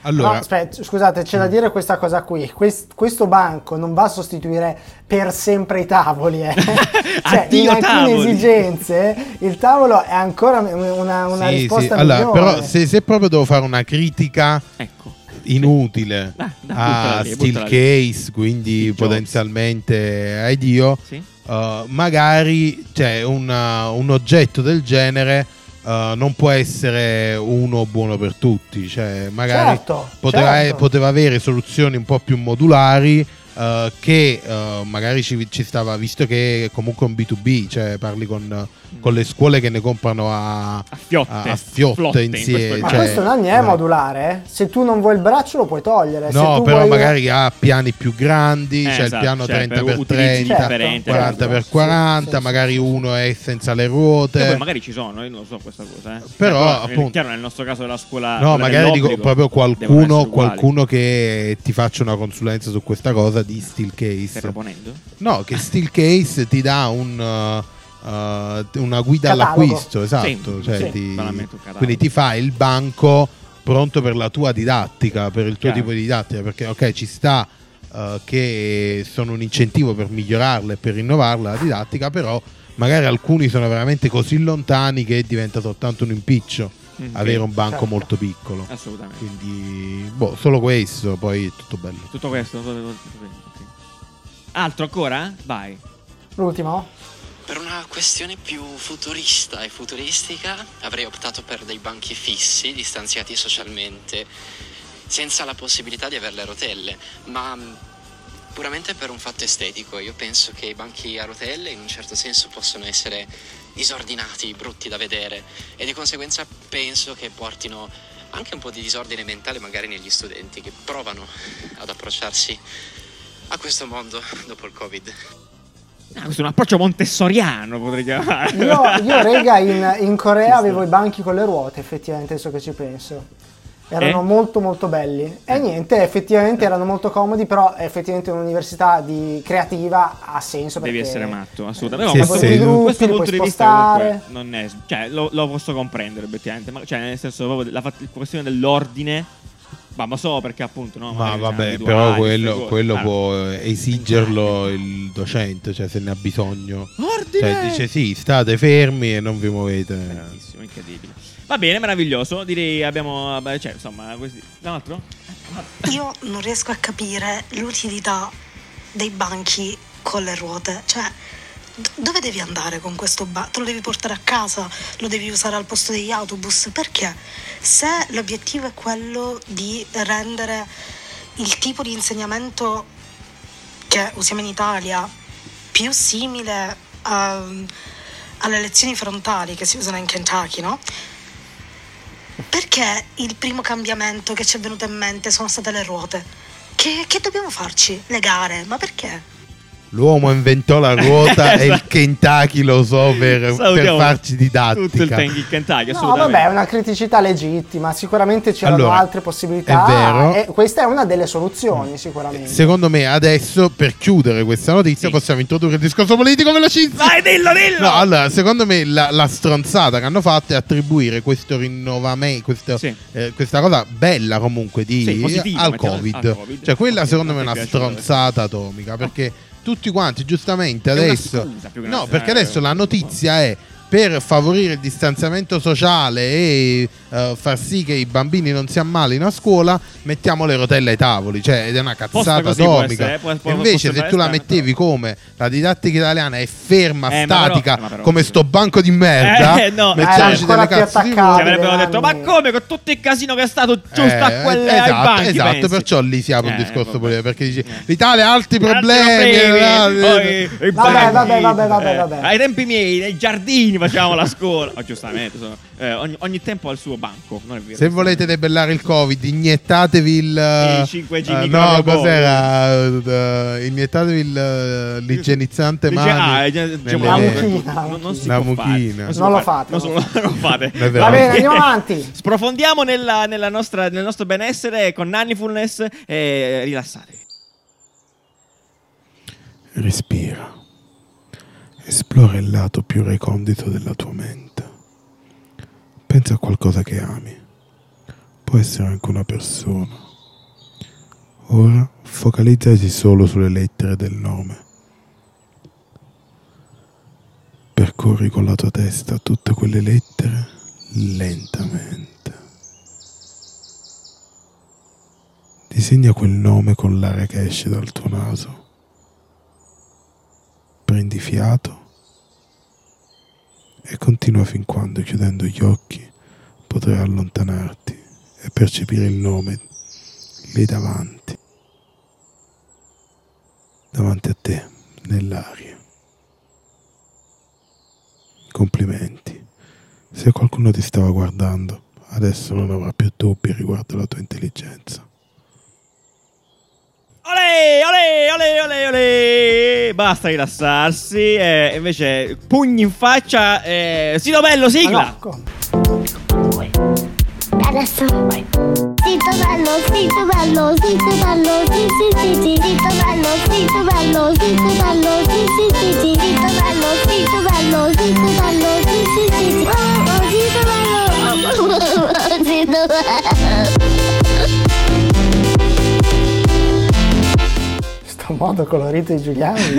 Allora, No, aspetta, scusate, c'è da dire questa cosa qui. Quest- questo banco non va a sostituire per sempre i tavoli. Eh. cioè, in Addio alcune tavoli. esigenze il tavolo è ancora una, una sì, risposta sì. Allora, migliore. però se, se proprio devo fare una critica Ecco. inutile Ah, dai, buttala a lì, Steel buttala lì. Case, quindi Steve Jobs. potenzialmente ai Dio, Sì? uh, magari cioè, una- un oggetto del genere uh, non può essere uno buono per tutti. Cioè, magari Certo, poteva, certo. poteva avere soluzioni un po' più modulari. uh, che uh, magari ci, ci stava visto che è comunque un B2B, cioè parli con, con le scuole che ne comprano a, A fiotte. a, a fiotte Flotte, in insieme. questo Ma cioè, questo non è no. modulare. eh. Se tu non vuoi il braccio lo puoi togliere. Se No, tu però vuoi- magari ha piani più grandi, Eh, c'è il esatto, piano cioè, 30 per x utilizzi 30, differenti, 40 certo. 40, Sì, magari sì. uno è senza le ruote. poi magari ci sono, io non lo so questa cosa. Eh. Però, Cioè, nel- appunto- chiaro, nel nostro caso della scuola. No, magari dico proprio qualcuno, qualcuno che ti faccia una consulenza su questa cosa di Steel Stai Case. proponendo? No, che Steel Case ti dà un, uh, uh, una guida Catalogo. all'acquisto, esatto. Sì, cioè sì, ti- quindi ti fa il banco pronto per la tua didattica, per il tuo Chiaro. tipo di didattica, perché ok ci sta uh, che sono un incentivo per migliorarla e per rinnovarla la didattica, però magari alcuni sono veramente così lontani che diventa soltanto un impiccio Mm, avere un banco Certo. molto piccolo. Assolutamente. Quindi, boh, solo questo, poi è tutto bello. Tutto questo. solo- ok. Altro ancora? Vai. L'ultimo? Per una questione più futurista e futuristica avrei optato per dei banchi fissi, distanziati socialmente, senza la possibilità di avere le rotelle, ma mh, puramente per un fatto estetico. Io penso che i banchi a rotelle in un certo senso possono essere disordinati, brutti da vedere e di conseguenza penso che portino anche un po' di disordine mentale magari negli studenti che provano ad approcciarsi a questo mondo dopo il Covid. Ah, questo è un approccio montessoriano, potrei chiamare. Io, io rega, in, in Corea avevo i banchi con le ruote, effettivamente, adesso che ci penso. Erano Eh? molto molto belli. E niente, effettivamente erano molto comodi, però effettivamente un'università di creativa ha senso Devi perché essere matto, eh, assolutamente. Sì, No, sì. questo, Gruppi, questo punto di vista comunque non è. Cioè, lo, lo posso comprendere, effettivamente. Ma, cioè, nel senso, proprio la, la questione dell'ordine. Ma, ma so perché, appunto, no? Ma vabbè, però quello, quello Ah. può esigerlo il docente, cioè se ne ha bisogno. Ordine! Cioè dice sì, state fermi e non vi muovete. Bellissimo, incredibile. Va bene, meraviglioso. Direi abbiamo. beh, Cioè, insomma, questi. Un altro? Io non riesco a capire l'utilità dei banchi con le ruote. Cioè, dove devi andare con questo banco? Te lo devi portare a casa? Lo devi usare al posto degli autobus? Perché? Se l'obiettivo è quello di rendere il tipo di insegnamento che usiamo in Italia più simile a- alle lezioni frontali che si usano in Kentucky, no? Perché il primo cambiamento che ci è venuto in mente sono state le ruote? Che, che dobbiamo farci? Le gare? Ma perché? L'uomo inventò la ruota e il. Kentucky lo so per, per farci Tutto il didattica. tempo in Kentucky, No, assolutamente. vabbè, è una criticità legittima. Sicuramente c'erano Allora, altre possibilità. è vero. E questa è una delle soluzioni, sicuramente. Secondo me adesso per chiudere questa notizia Sì. possiamo introdurre il discorso politico velocissimo. Vai, dillo, dillo! No, allora, secondo me la, la stronzata che hanno fatto è attribuire questo rinnovamento, questo- Sì. eh, questa cosa bella comunque di, Sì, positiva, al, COVID. al Covid. Cioè, quella secondo me è una stronzata atomica perché tutti quanti, giustamente adesso. no, perché eh, adesso la notizia è per favorire il distanziamento sociale e eh, far sì che i bambini non si ammalino a scuola, mettiamo le rotelle ai tavoli, cioè ed è una cazzata atomica. essere, eh, può- può- Invece può se tu la mettevi come la didattica italiana è ferma, Eh, ma però- statica, ma però- come sto banco di merda, Eh, no. mettiamoci Eh, delle cazzo di avrebbero detto, ma come con tutto il casino che è stato giusto Eh, a quelle ai esatto, banchi? esatto, pensi? perciò lì si apre un Eh, discorso vabbè. politico perché dici Eh. l'Italia ha altri Altri problemi, eh, eh. Vabbè, vabbè, vabbè, vabbè, eh, vabbè. Ai tempi miei, nei giardini facevamo la scuola. Ma giustamente, sono- eh, ogni, ogni tempo ha il suo banco, non è vero? Se volete debellare il Covid, iniettatevi il. I 5G eh, no, cos'era? Eh, iniettatevi il, eh, l'igienizzante Dice, mani. ah, nelle- già- La mucchina. Non, non si La mucchina. si Non può lo fate, Non, non non lo fate. Va bene, andiamo avanti. Sprofondiamo nella, nella nostra, nel nostro benessere con Nannifulness e rilassatevi. Respira. Esplora il lato più recondito della tua mente. Pensa a qualcosa che ami. Può essere anche una persona. Ora focalizzati solo sulle lettere del nome. Percorri con la tua testa tutte quelle lettere lentamente. Disegna quel nome con l'aria che esce dal tuo naso. Prendi fiato e continua fin quando, chiudendo gli occhi, potrai allontanarti e percepire il nome lì davanti, davanti a te, nell'aria. Complimenti. Se qualcuno ti stava guardando, adesso non avrà più dubbi riguardo la tua intelligenza. Olè, olè, olè, olè, olè. Basta rilassarsi. E invece, pugni in faccia. Eh, Sito bello, sigla. Adesso. Zitto bello, zitto bello, zitto bello, sì sì sì sì, zitto bello, zitto bello, zitto bello, sì sì sì sì, zitto bello, zitto bello, zitto bello, sì sì sì sì, oh, oh, zitto bello, zitto bello. Modo colorito di Giuliano.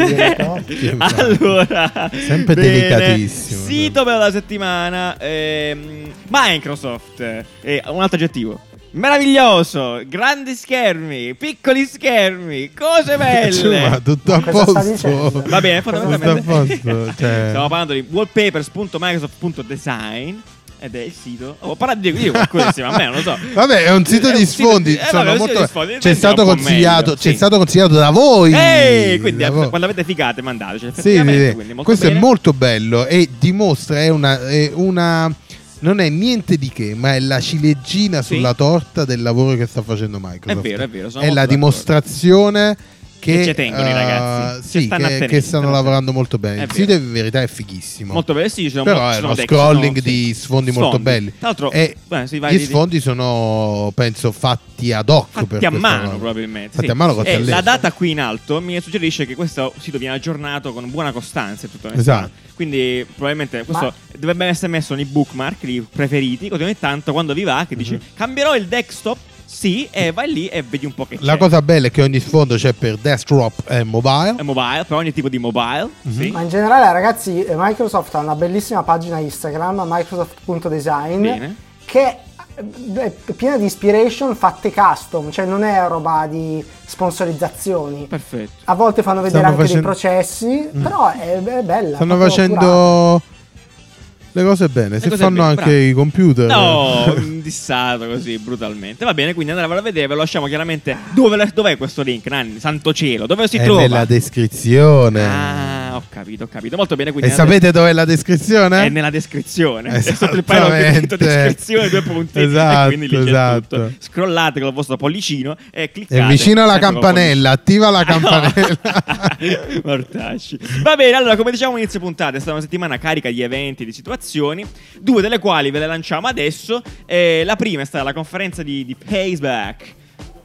Allora, Sempre bene. delicatissimo. Sito bello della settimana. ehm, Microsoft. Eh, un altro aggettivo. Meraviglioso, grandi schermi, piccoli schermi, cose belle. Ma tutto a posto. Va bene, Tutto a fondamentalmente. posto. Cioè, Stiamo parlando di wallpapers.microsoft.design ed è il sito. Ho parlato di io qualcosa insieme a me, non lo so. Vabbè, è un sito È di sfondi. di- eh, un molto- di sfondi, C'è stato consigliato, c'è sì. stato consigliato da voi. Ehi, quindi Da voi. quando avete ficate mandateci. Sì, quindi Questo bene. è molto bello e dimostra è una, è una non è niente di che, ma è la ciliegina Sì. sulla torta del lavoro che sta facendo Microsoft. È vero, è vero, È la d'accordo. dimostrazione che, Che ci tengono i eh, ragazzi. Sì, stanno a che, che stanno a lavorando molto bene. Il sito in verità è fighissimo. Molto bello, sì, ci sono Però mo- è uno scrolling sono- di sì. sfondi, molto Sfondi. belli. Tra l'altro, E beh, sì, vai, gli di- sfondi sono, penso, fatti ad hoc. per Fatti a questa mano roba. probabilmente. Fatti sì. a mano con e la data qui in alto mi suggerisce che questo sito viene aggiornato con buona costanza. e tutto. Esatto. Quindi probabilmente questo Ma- dovrebbe essere messo nei bookmark i preferiti. Così ogni tanto quando vi va, che dici Mhm. cambierò il desktop. Sì, e vai lì e vedi un po' che La c'è. cosa bella è che ogni sfondo c'è per desktop e mobile. È mobile, per ogni tipo di mobile. Mhm. Sì. Ma in generale, ragazzi, eh, Microsoft ha una bellissima pagina Instagram, microsoft.design, Bene. che è piena di inspiration fatte custom, cioè non è roba di sponsorizzazioni. Perfetto. A volte fanno vedere Stanno anche facendo- dei processi, però è, è bella. Stanno proprio curata. Le cose bene. Se cose fanno bene, anche bravo. i computer. No, dissato così brutalmente. Va bene, quindi andremo a vedere, ve lo lasciamo chiaramente. Dove, dov'è questo link, Nanni? Santo cielo, dove si è trova? nella descrizione. Ah, ho capito, ho capito. Molto bene, e sapete dov'è la descrizione? È nella descrizione. È sotto il Esattamente. descrizione, due punti. Esatto, esatto. Scrollate con il vostro pollicino e cliccate. E vicino alla col campanella, attiva la pollicino. campanella. Mortacci. Va bene, allora, come diciamo inizio puntata, è stata una settimana carica di eventi, di situazioni, due delle quali ve le lanciamo adesso. Eh, la prima è stata la conferenza di, di Payback.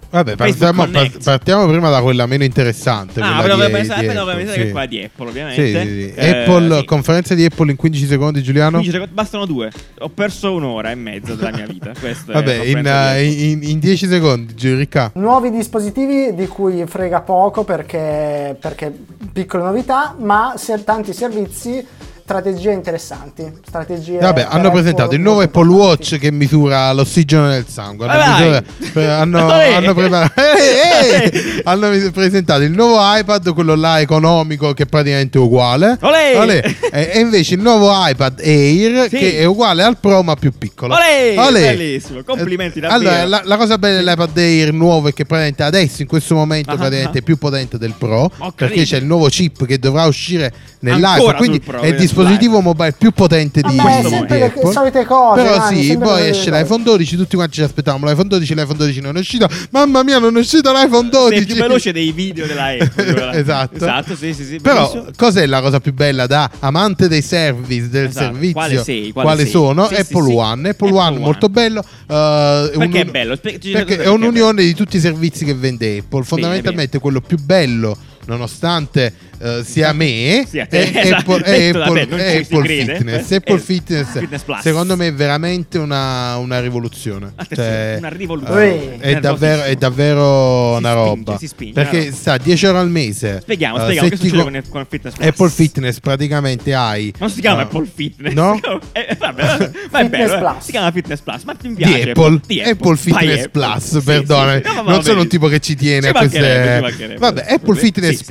Vabbè, partiamo, partiamo prima da quella meno interessante. Ah, quella però di- di Apple, dovrebbe essere che sì. quella di Apple, ovviamente. Sì, sì, sì. Eh, Apple, sì. conferenza di Apple in 15 secondi, Giuliano. 15 secondi, bastano due. Ho perso un'ora e mezza della mia vita. Vabbè, in, Apple. in- in 10 secondi, Giurica. Nuovi dispositivi di cui frega poco perché, perché piccole novità, ma tanti servizi strategie interessanti. Strategie Vabbè, hanno presentato il nuovo Apple. Watch che misura l'ossigeno nel sangue. Hanno, misura- hanno, hanno preparato- Ehi, ehi! Hanno presentato il nuovo iPad, quello là economico, che è praticamente uguale. Olè. Olè. E, e invece il nuovo iPad Air, Sì. che è uguale al Pro, ma più piccolo. Olè, Olè. bellissimo, complimenti Eh, davvero. Allora, la, la cosa bella dell'iPad Air nuovo è che praticamente adesso, in questo momento, Ah, praticamente ah. è più potente del Pro. Perché c'è il nuovo chip che dovrà uscire nell'iPhone. Quindi è il eh, dispositivo mobile più potente di, Vabbè, di sempre le Apple. solite cose. Però Nani, sì, sempre poi le esce solite l'iPhone 12, tutti quanti ci aspettavamo l'iPhone 12, l'iPhone 12 non è uscito. Mamma mia, non è uscito l'iPhone 12. Sei più veloce dei video della Apple. Esatto. Esatto, sì, sì, sì. Però bellissimo. cos'è la cosa più bella da amante dei service, del Esatto. servizio? Quale sei? Quale sei? sono? Sì, Apple sì. One. Apple, Apple One, One. molto bello. eh, Perché un- è bello? Perché è un'unione di tutti i servizi che vende Apple. Fondamentalmente quello più bello, nonostante eh, sia me, Sia te, è esatto. Apple, Detto Apple- Apple. Fitness. Apple eh, Fitness, Fitness Plus. secondo me, è veramente una, una rivoluzione. Attenzione, Cioè, una rivoluzione. eh, è, davvero, è davvero Si una spinge, roba. spinge, perché una roba. sta 10 euro al mese. Spieghiamo, Eh, spieghiamo se che succede co- con con Fitness Plus. Apple Fitness praticamente hai Non si chiama Apple Fitness. No? Eh, vabbè, ma è Fitness bello. Plus. Si chiama Fitness Plus. Ma ti di piace Apple, Di Apple, Fitness Apple. Plus, Sì, sì, sì. Va non sono un tipo che ci tiene Ci a queste. Vabbè, Apple Sì, Fitness sì,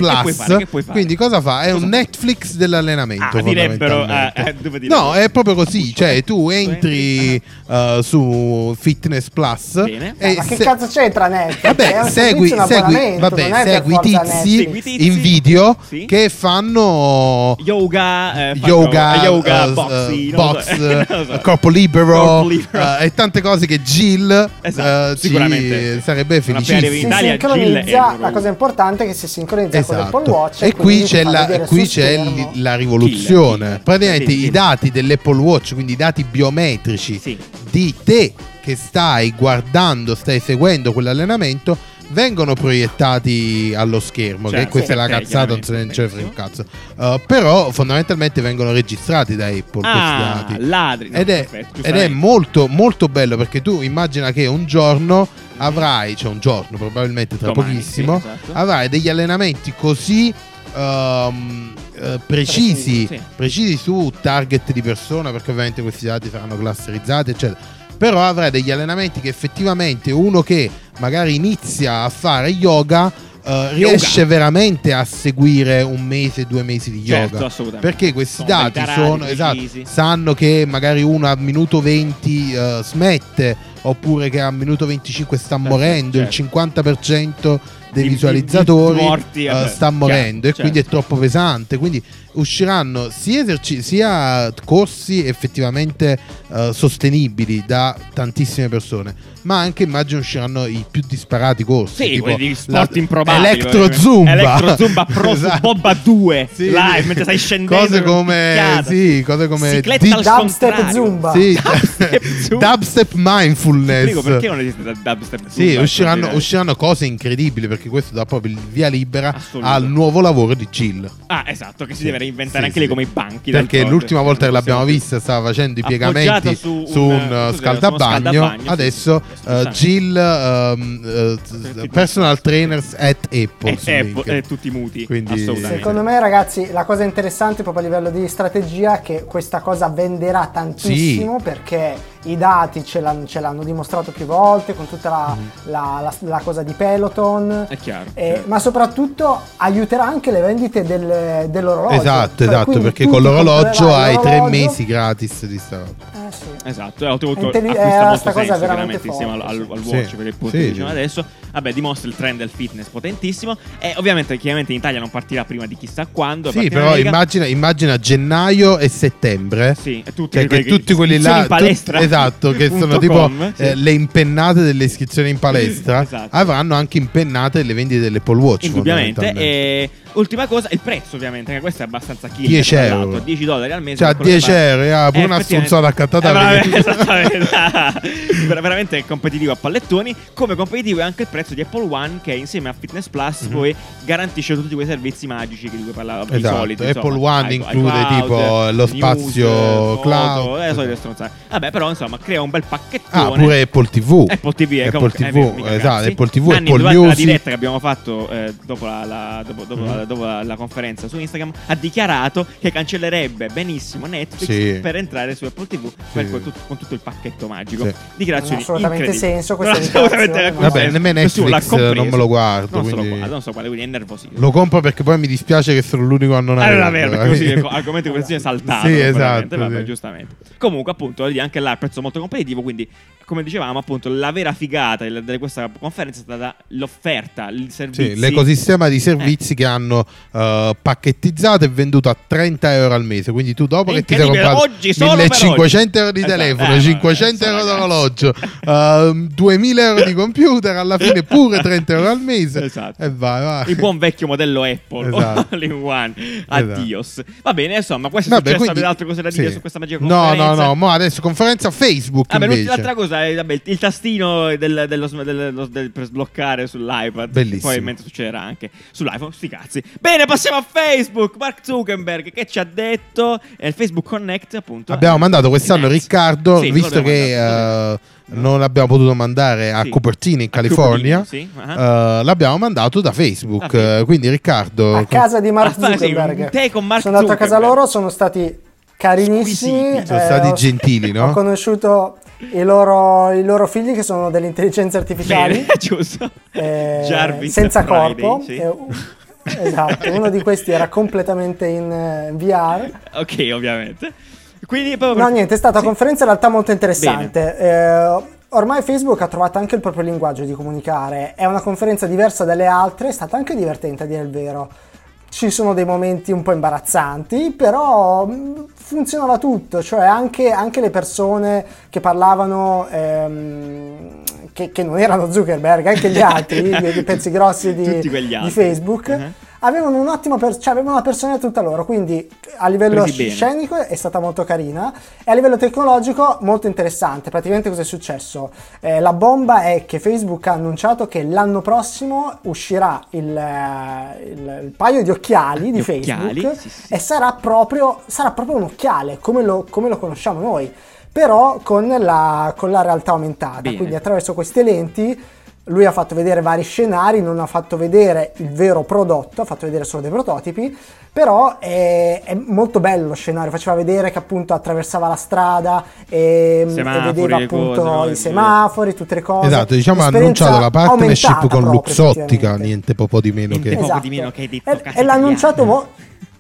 sì, che puoi Plus. Che? Quindi cosa fa? È un? Netflix dell'allenamento. Ah, direbbero, eh, eh, dove direbbero? no, è proprio così. Cioè, tu entri, eh, su Fitness Plus Bene. e Ma che se- cazzo c'entra Netflix? Vabbè, segui, segui, vabbè, segui tizi, tizi. in video Sì. che fanno Yoga, eh, fanno- yoga, yoga eh, boxy, box, so. so. corpo libero, Corpo libero. e tante cose che Jill Esatto, sicuramente. sarebbe felicissima. in si Italia, sincronizza, Jill è la cosa importante è che si sincronizza con l'Apple Esatto. Watch E qui quindi c'è, fa la, qui c'è li- la rivoluzione. Killer. Praticamente Sì, i dati dell'Apple Watch, quindi i dati biometrici Sì. di te che stai guardando, stai seguendo quell'allenamento, vengono proiettati allo schermo. Certo, che questa sì, è la ok, cazzata, non se ne c'è un cazzo. Uh, però fondamentalmente vengono registrati da Apple Ah, questi dati. ladri. No, Ed è, perfetto, ed è molto molto bello perché tu immagina che un giorno avrai, cioè un giorno probabilmente tra Domani, pochissimo, sì, esatto. avrai degli allenamenti così eh, precisi, Precisi, sì. precisi su target di persona perché ovviamente questi dati saranno clusterizzati eccetera. Però avrai degli allenamenti che effettivamente uno che magari inizia a fare yoga eh, riesce veramente a seguire un mese, due mesi di Certo, yoga. assolutamente. Perché questi Sono dati sono esatto, sanno che magari uno a minuto 20 eh, smette oppure che a minuto 25 sta Certo, morendo, certo. il 50% dei Di- di- visualizzatori di morti, eh, vabbè, sta chiaro, morendo e certo. quindi è troppo pesante. Quindi usciranno sia, eserci- sia corsi effettivamente eh, sostenibili da tantissime persone, ma anche immagino usciranno i più disparati corsi. Sì, tipo quelli di sport la- improbabili. Electro Zumba. Electro Zumba Pro Esatto. Bobba 2. Sì, live, sì. mentre stai scendendo. Cose come, sì, cose come Cicletta di- Dubstep. Zumba. sì, Dubstep Zumba. dubstep mindfulness. Prego, perché non esiste dubstep Sì, Zumba? usciranno, usciranno cose incredibili perché questo dà proprio il via libera al nuovo lavoro di Jill. Ah, esatto, che si Sì, deve reinventare sì, anche sì. lei come i banchi. Perché l'ultima volta che l'abbiamo vista stava facendo i piegamenti su su un- un, su uno scaldabagno. Adesso uh. Jill um, uh, personal trainers at Apple. su E, LinkedIn. e, e tutti muti. Quindi-. Secondo me, ragazzi, la cosa interessante proprio a livello di strategia è che questa cosa venderà tantissimo perché i dati ce l'hanno, ce l'hanno dimostrato più volte con tutta la, Mm. la- la- la cosa di Peloton. È chiaro. Eh, certo. Ma soprattutto aiuterà anche le vendite del- dell'orologio. Esatto, Cioè, esatto, perché con l'orologio hai tre mesi gratis di sta roba. Eh, sì. Esatto, e oltretutto Intelli- acquista eh, molto senso, veramente veramente insieme al, forte, al, al watch Sì, per il punto sì, che diciamo sì. adesso. Vabbè, dimostra il trend del fitness potentissimo. E ovviamente, chiaramente in Italia non partirà prima di chissà quando. Sì, però immagina, immagina gennaio e settembre. Sì, tutti, Cioè, che quelli tutti quelli là, in palestra. tut- esatto, che sono tipo com, sì. eh, le impennate delle iscrizioni in palestra, Esatto. avranno anche impennate le vendite dell'Apple Watch. Indubbiamente. fondamentalmente. E ultima cosa, il prezzo, ovviamente, che questo è abbastanza killer. 10 tra euro. l'altro, 10 dollari al mese. Cioè, a per quello che 10 fa- euro, ah, pure Eh, una sfonzata accattata Eh, veramente, veramente competitivo a pallettoni. Come competitivo è anche il prezzo prezzo di Apple One che insieme a Fitness Plus Mhm. poi garantisce tutti quei servizi magici di cui parlavo di Esatto, solito. Apple insomma, One include iCloud, tipo lo news, spazio foto, cloud. eh, solite stronzate. Vabbè, però insomma crea un bel Ah, pacchettone. pure Apple TV. Apple TV, eh, Apple comunque, eh, TV, mica esatto. Apple TV, Nanni, Apple durante la diretta che abbiamo fatto eh, dopo, la, la- dopo- dopo Mhm. la- dopo la- la conferenza su Instagram, ha dichiarato che cancellerebbe benissimo Netflix Sì. per entrare su Apple TV Sì. quel- tut- con tutto il pacchetto magico. Sì. Dichiarazioni Non ha assolutamente senso questa Non assolutamente Vabbè, nemmeno l'ha Netflix eh, compreso. non me lo guardo, Non quindi- guardo, non so quale, quindi è nervosito. Lo compro perché poi mi dispiace che sono l'unico a non non averlo. averlo, perché così ecco, argomento di conversazione saltato. Sì, esatto, Vabbè, sì. giustamente. Comunque, appunto, anche là il prezzo molto competitivo. Quindi, come dicevamo, appunto, la vera figata di questa conferenza è stata l'offerta, il servizio. Sì, l'ecosistema di servizi Eh. che hanno eh, pacchettizzato e venduto a 30 euro al mese. Quindi tu dopo È che ti sei comprato oggi, solo per 1500 euro di oggi. telefono, Esatto, eh, 500 vabbè, euro d'orologio, ehm, 2000 euro di computer, alla fine pure 30 euro al mese. Esatto. E vai, vai. Il buon vecchio modello Apple, Esatto. all in one. Addios. Va bene, insomma, questo è Vabbè, successo. quindi- altre cose da dire sì. su questa magica No, conferenza? no, no, mo adesso conferenza Facebook Vabbè, invece. l'altra cosa è vabbè, il tastino del- dello- dello- del- per sbloccare sull'iPad. Bellissimo. Probabilmente succederà anche sull'iPhone. Sti cazzi. Bene, passiamo a Facebook. Mark Zuckerberg che ci ha detto. È il Facebook Connect, appunto. Abbiamo mandato quest'anno. Riccardo, Sì, visto che eh, non l'abbiamo potuto mandare a Sì. Cupertino in California, Cupertino, sì, ah. eh, l'abbiamo mandato da Facebook. Eh, quindi Riccardo, a casa di Mark Ah, Zuckerberg. tè con Mark sono andato a casa loro, sono stati carinissimi. Squisiti. Sono stati ho- gentili, no? Ho conosciuto i loro, i loro figli che sono delle intelligenze artificiali. Bene, giusto. eh, Jarvis senza Friday, corpo. sì. Eh, esatto, uno di questi era completamente in eh, VR. Ok, ovviamente. Quindi proprio No, niente, è stata sì. una conferenza in realtà molto interessante. Eh, ormai Facebook ha trovato anche il proprio linguaggio di comunicare. È una conferenza diversa dalle altre, è stata anche divertente a dire il vero. Ci sono dei momenti un po' imbarazzanti, però mh, funzionava tutto, cioè anche, anche le persone che parlavano, ehm, che, che non erano Zuckerberg, anche gli altri, i, pezzi grossi di, di. Facebook, Uh-huh. Avevano un'ottima per- cioè avevano una personalità tutta loro, quindi a livello Presi bene. scenico è stata molto carina e a livello tecnologico molto interessante. Praticamente cosa è successo? Eh, la bomba è che Facebook ha annunciato che l'anno prossimo uscirà il, eh, il- il paio di occhiali di Gli Facebook occhiali, sì, sì. e sarà proprio, sarà proprio un occhiale come lo, come lo conosciamo noi, però con la, con la realtà aumentata. Bene. Quindi attraverso queste lenti lui ha fatto vedere vari scenari, non ha fatto vedere il vero prodotto, ha fatto vedere solo dei prototipi, però è, è molto bello lo scenario, faceva vedere che appunto attraversava la strada e, e vedeva appunto cose, no? i semafori, tutte le cose. esatto, diciamo ha annunciato la partnership con proprio, Luxottica, niente po' di meno Niente che... Esatto. di meno che hai detto E, e l'ha annunciato mo-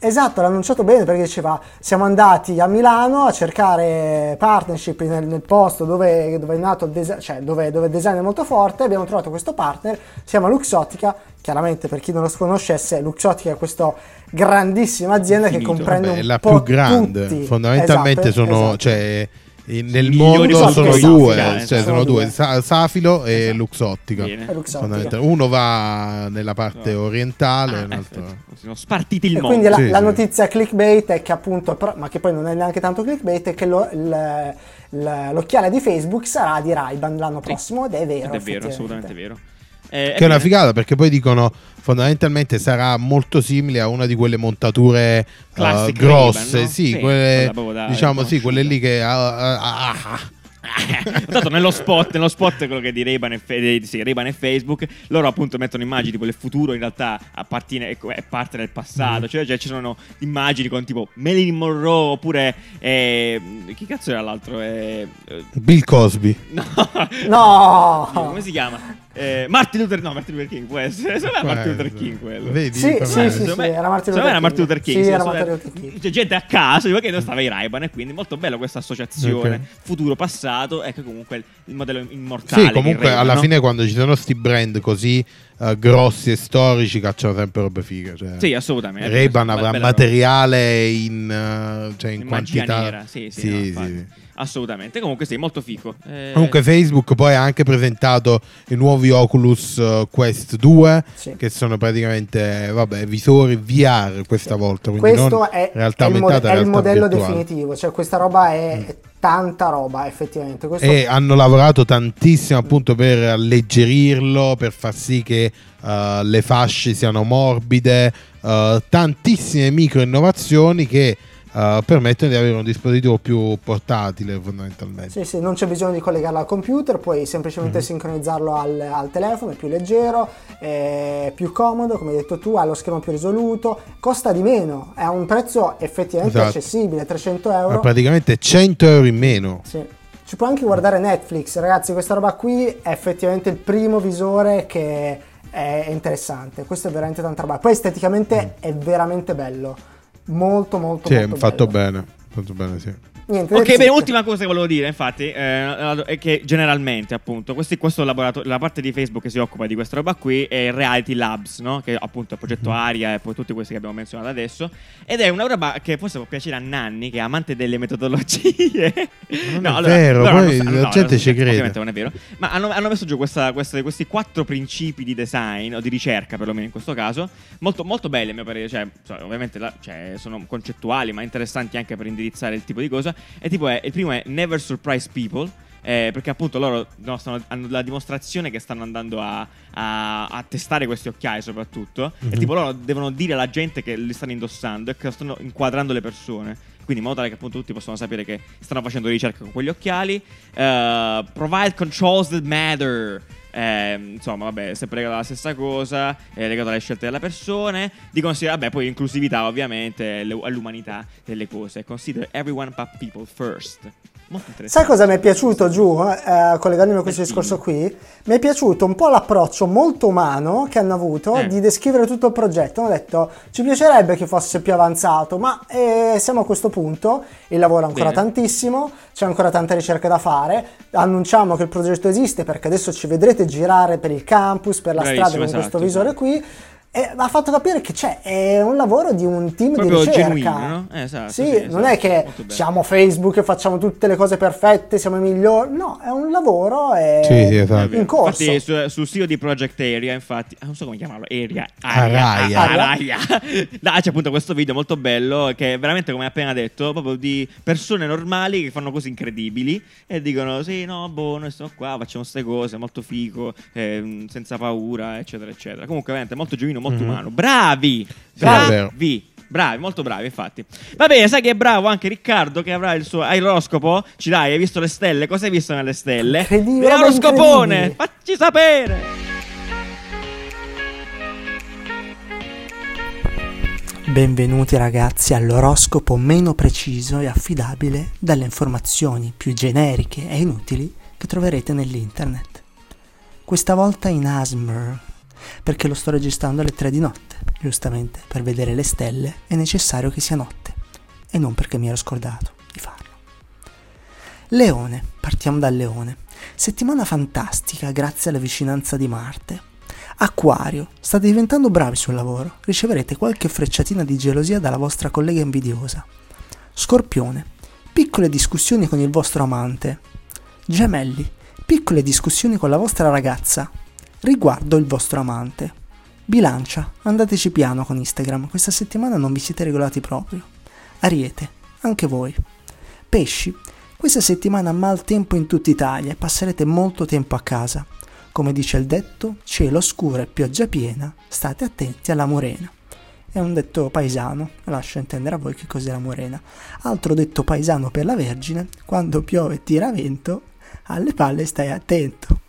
Esatto, l'ha annunciato bene perché diceva siamo andati a Milano a cercare partnership nel, nel posto dove, dove è nato il design, cioè dove, dove il design è molto forte, abbiamo trovato questo partner, si chiama Luxottica, chiaramente per chi non lo conoscesse Luxottica è questa grandissima azienda che Infinito. comprende Vabbè, è un la po' più grande, tutti. fondamentalmente Esatto, sono... esatto. Cioè, nel mondo sono prodotti due, Luxottica, cioè sono Sono due, due. Sa- Safilo e Esatto. Luxottica. Luxottica. Uno va nella parte orientale, Ah, un altro... ecco, si sono spartiti il E mondo. quindi la, Sì, la sì. notizia clickbait è che appunto, però- ma che poi non è neanche tanto clickbait, è che lo- il- il- l'occhiale di Facebook sarà di Ray-Ban l'anno prossimo ed è vero. Ed è vero, assolutamente vero. Eh, Che è una bene. figata perché poi dicono fondamentalmente sarà molto simile a una di quelle montature eh, Classic grosse, no? sì, Sì, quelle, da diciamo sì, quelle lì che ah, ah. Tanto nello spot, nello spot quello che di Ray-Ban e, Fe- di- sì, Ray-Ban e Facebook, loro appunto mettono immagini tipo il futuro in realtà appartiene, ecco, è parte del passato, cioè, cioè ci sono immagini con tipo Marilyn Monroe oppure eh, chi cazzo era l'altro? Eh, eh, Bill Cosby. no. No! Come si chiama? Eh, Martin Luther no, Martin Luther King può essere. Secondo me è Martin Luther King quello. Vedi? Sì, sì, sì, sì, era Martin Luther era Martin King. Luther King. Sì, era Martin Luther King. C'è gente a caso, perché non stava i Ray-Ban e quindi molto bello questa associazione Ok. futuro-passato e che comunque il modello immortale. Sì, comunque alla no? fine quando ci sono sti brand così eh, grossi e storici cacciano sempre robe fighe. Cioè, Sì, assolutamente. Ray-Ban avrà bella materiale in, eh, cioè in In quantità. nera, sì, sì, Sì, no, sì. Assolutamente. Comunque sì, molto fico. Eh, Comunque Facebook poi ha anche presentato i nuovi Oculus eh, Quest 2 Sì. che sono praticamente vabbè, visori VR questa volta, quindi Questo non è, realtà è il, mo- aumentata, è il modello virtuale. Mm. definitivo, cioè questa roba è, è tanta roba effettivamente. Questo E hanno lavorato tantissimo appunto per alleggerirlo, per far sì che eh, le fasce siano morbide, eh, tantissime micro innovazioni che eh, permettono di avere un dispositivo più portatile fondamentalmente. Sì, sì, non c'è bisogno di collegarlo al computer, puoi semplicemente Mm-hmm. sincronizzarlo al, al telefono, è più leggero, è più comodo, come hai detto tu, ha lo schermo più risoluto, costa di meno, è a un prezzo effettivamente Esatto. accessibile, 300 Ma euro. praticamente 100 euro in meno. Sì. Ci puoi anche guardare Netflix, ragazzi, questa roba qui è effettivamente il primo visore che è interessante, questo è veramente tanta roba. Poi esteticamente è veramente bello, molto molto. Sì, molto fatto bello. bene. Fatto bene, sì. Niente, Ok, it. ultima cosa che volevo dire, infatti, eh, è che generalmente, appunto, questi, questo laboratorio, la parte di Facebook che si occupa di questa roba qui è il Reality Labs, no? Che è appunto il progetto Mhm. Aria e poi tutti questi che abbiamo menzionato adesso. Ed è una roba che forse può piacere a Nanni, che è amante delle metodologie. Non è vero, loro poi la gente no, ci crede. Ovviamente non è vero. Ma hanno, hanno messo giù questa- queste- questi quattro principi di design, o di ricerca perlomeno in questo caso, molto, molto belli a mio parere. Cioè, so, ovviamente la- cioè, sono concettuali, ma interessanti anche per indirizzare il tipo di cosa. E tipo è, il primo è Never Surprise People. eh, perché appunto loro no, stanno- hanno la dimostrazione che stanno andando a, a- a testare questi occhiali soprattutto e Mhm. tipo loro devono dire alla gente che li stanno indossando e che stanno inquadrando le persone quindi in modo tale che appunto tutti possono sapere che stanno facendo ricerca con quegli occhiali Eh, provide controls that matter Eh, insomma, vabbè, sempre legato alla stessa cosa, è legato alle scelte delle persone. Di considerare, vabbè, poi inclusività, ovviamente, all'umanità delle cose. Consider everyone but people first. Sai cosa mi è piaciuto giù, eh, collegandomi a questo Beh, discorso qui? Mi è piaciuto un po' l'approccio molto umano che hanno avuto Eh. di descrivere tutto il progetto. Hanno detto ci piacerebbe che fosse più avanzato, ma eh, siamo a questo punto, il lavoro è ancora Bene. tantissimo, c'è ancora tanta ricerca da fare. Annunciamo che il progetto esiste perché adesso ci vedrete girare per il campus, per la Bravissimo, strada con questo esatto, visore esatto. qui. E ha fatto capire che c'è, è un lavoro di un team Proprio di ricerca. genuino, no? Eh, esatto, sì, sì, non esatto. è che siamo Facebook e facciamo tutte le cose perfette, siamo i migliori. No, è un lavoro e Sì, sì, esatto. in corso. Infatti, su- sul sito di Project Area, infatti, ah, non so come chiamarlo, Area, Araya. Araya. Là c'è appunto questo video molto bello che è veramente, come hai appena detto, proprio di persone normali che fanno cose incredibili e dicono: Sì, no, boh, noi stiamo qua, facciamo queste cose, molto figo, ehm, senza paura, eccetera, eccetera. Comunque, veramente molto genuino, molto Mhm. umano. Bravi! Sì, è vero. Bravi! Bravi, molto bravi, infatti. Va bene, sai che è bravo anche Riccardo che avrà il suo hai l'oroscopo? Ci dai, hai visto le stelle? Cosa hai visto nelle stelle? L'oroscopone! Facci sapere! Benvenuti ragazzi all'oroscopo meno preciso e affidabile dalle informazioni più generiche e inutili che troverete nell'internet. Questa volta in ASMR, perché lo sto registrando alle 3 di notte. Giustamente, per vedere le stelle è necessario che sia notte e non perché mi ero scordato di farlo. Leone, partiamo dal leone. Settimana fantastica grazie alla vicinanza di Marte. Acquario, state diventando bravi sul lavoro, riceverete qualche frecciatina di gelosia dalla vostra collega invidiosa. Scorpione, piccole discussioni con il vostro amante. Gemelli, piccole discussioni con la vostra ragazza riguardo il vostro amante. Bilancia, andateci piano con Instagram, questa settimana non vi siete regolati proprio. Ariete, anche voi. Pesci, questa settimana maltempo in tutta Italia e passerete molto tempo a casa. Come dice il detto, cielo scuro e pioggia piena, state attenti alla morena. È un detto paesano, lascio intendere a voi che cos'è la morena. Altro detto paesano per la Vergine, quando piove e tira vento, alle palle stai attento.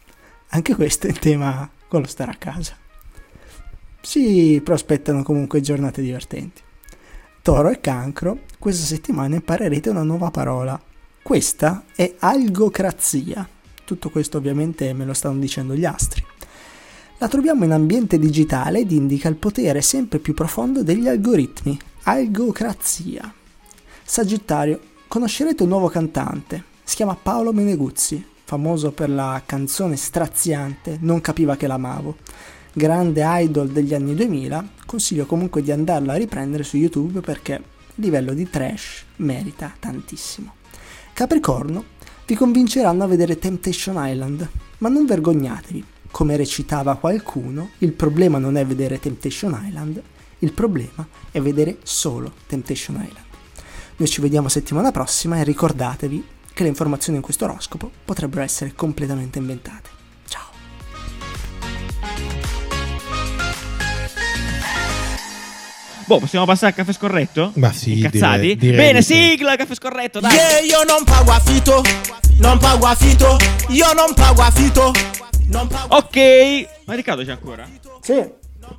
Anche questo è in tema con lo stare a casa. Si prospettano comunque giornate divertenti. Toro e cancro, questa settimana imparerete una nuova parola. Questa è algocrazia. Tutto questo ovviamente me lo stanno dicendo gli astri. La troviamo in ambiente digitale ed indica il potere sempre più profondo degli algoritmi. Algocrazia. Sagittario, conoscerete un nuovo cantante. Si chiama Paolo Meneguzzi, famoso per la canzone straziante Non capiva che l'amavo. grande idol degli anni 2000, consiglio comunque di andarla a riprendere su YouTube perché il livello di trash merita tantissimo. Capricorno vi convinceranno a vedere Temptation Island, ma non vergognatevi. Come recitava qualcuno, il problema non è vedere Temptation Island, il problema è vedere solo Temptation Island. Noi ci vediamo settimana prossima e ricordatevi che le informazioni in questo oroscopo potrebbero essere completamente inventate. Ciao! Boh, possiamo passare al caffè scorretto? Ma sì, Incazzati? direi- direi Bene, di sì. sigla, caffè scorretto, dai. Yeah, io non pago affitto, non pago affitto, io non pago affitto, non pago Ok. Ma Riccardo c'è ancora? Sì,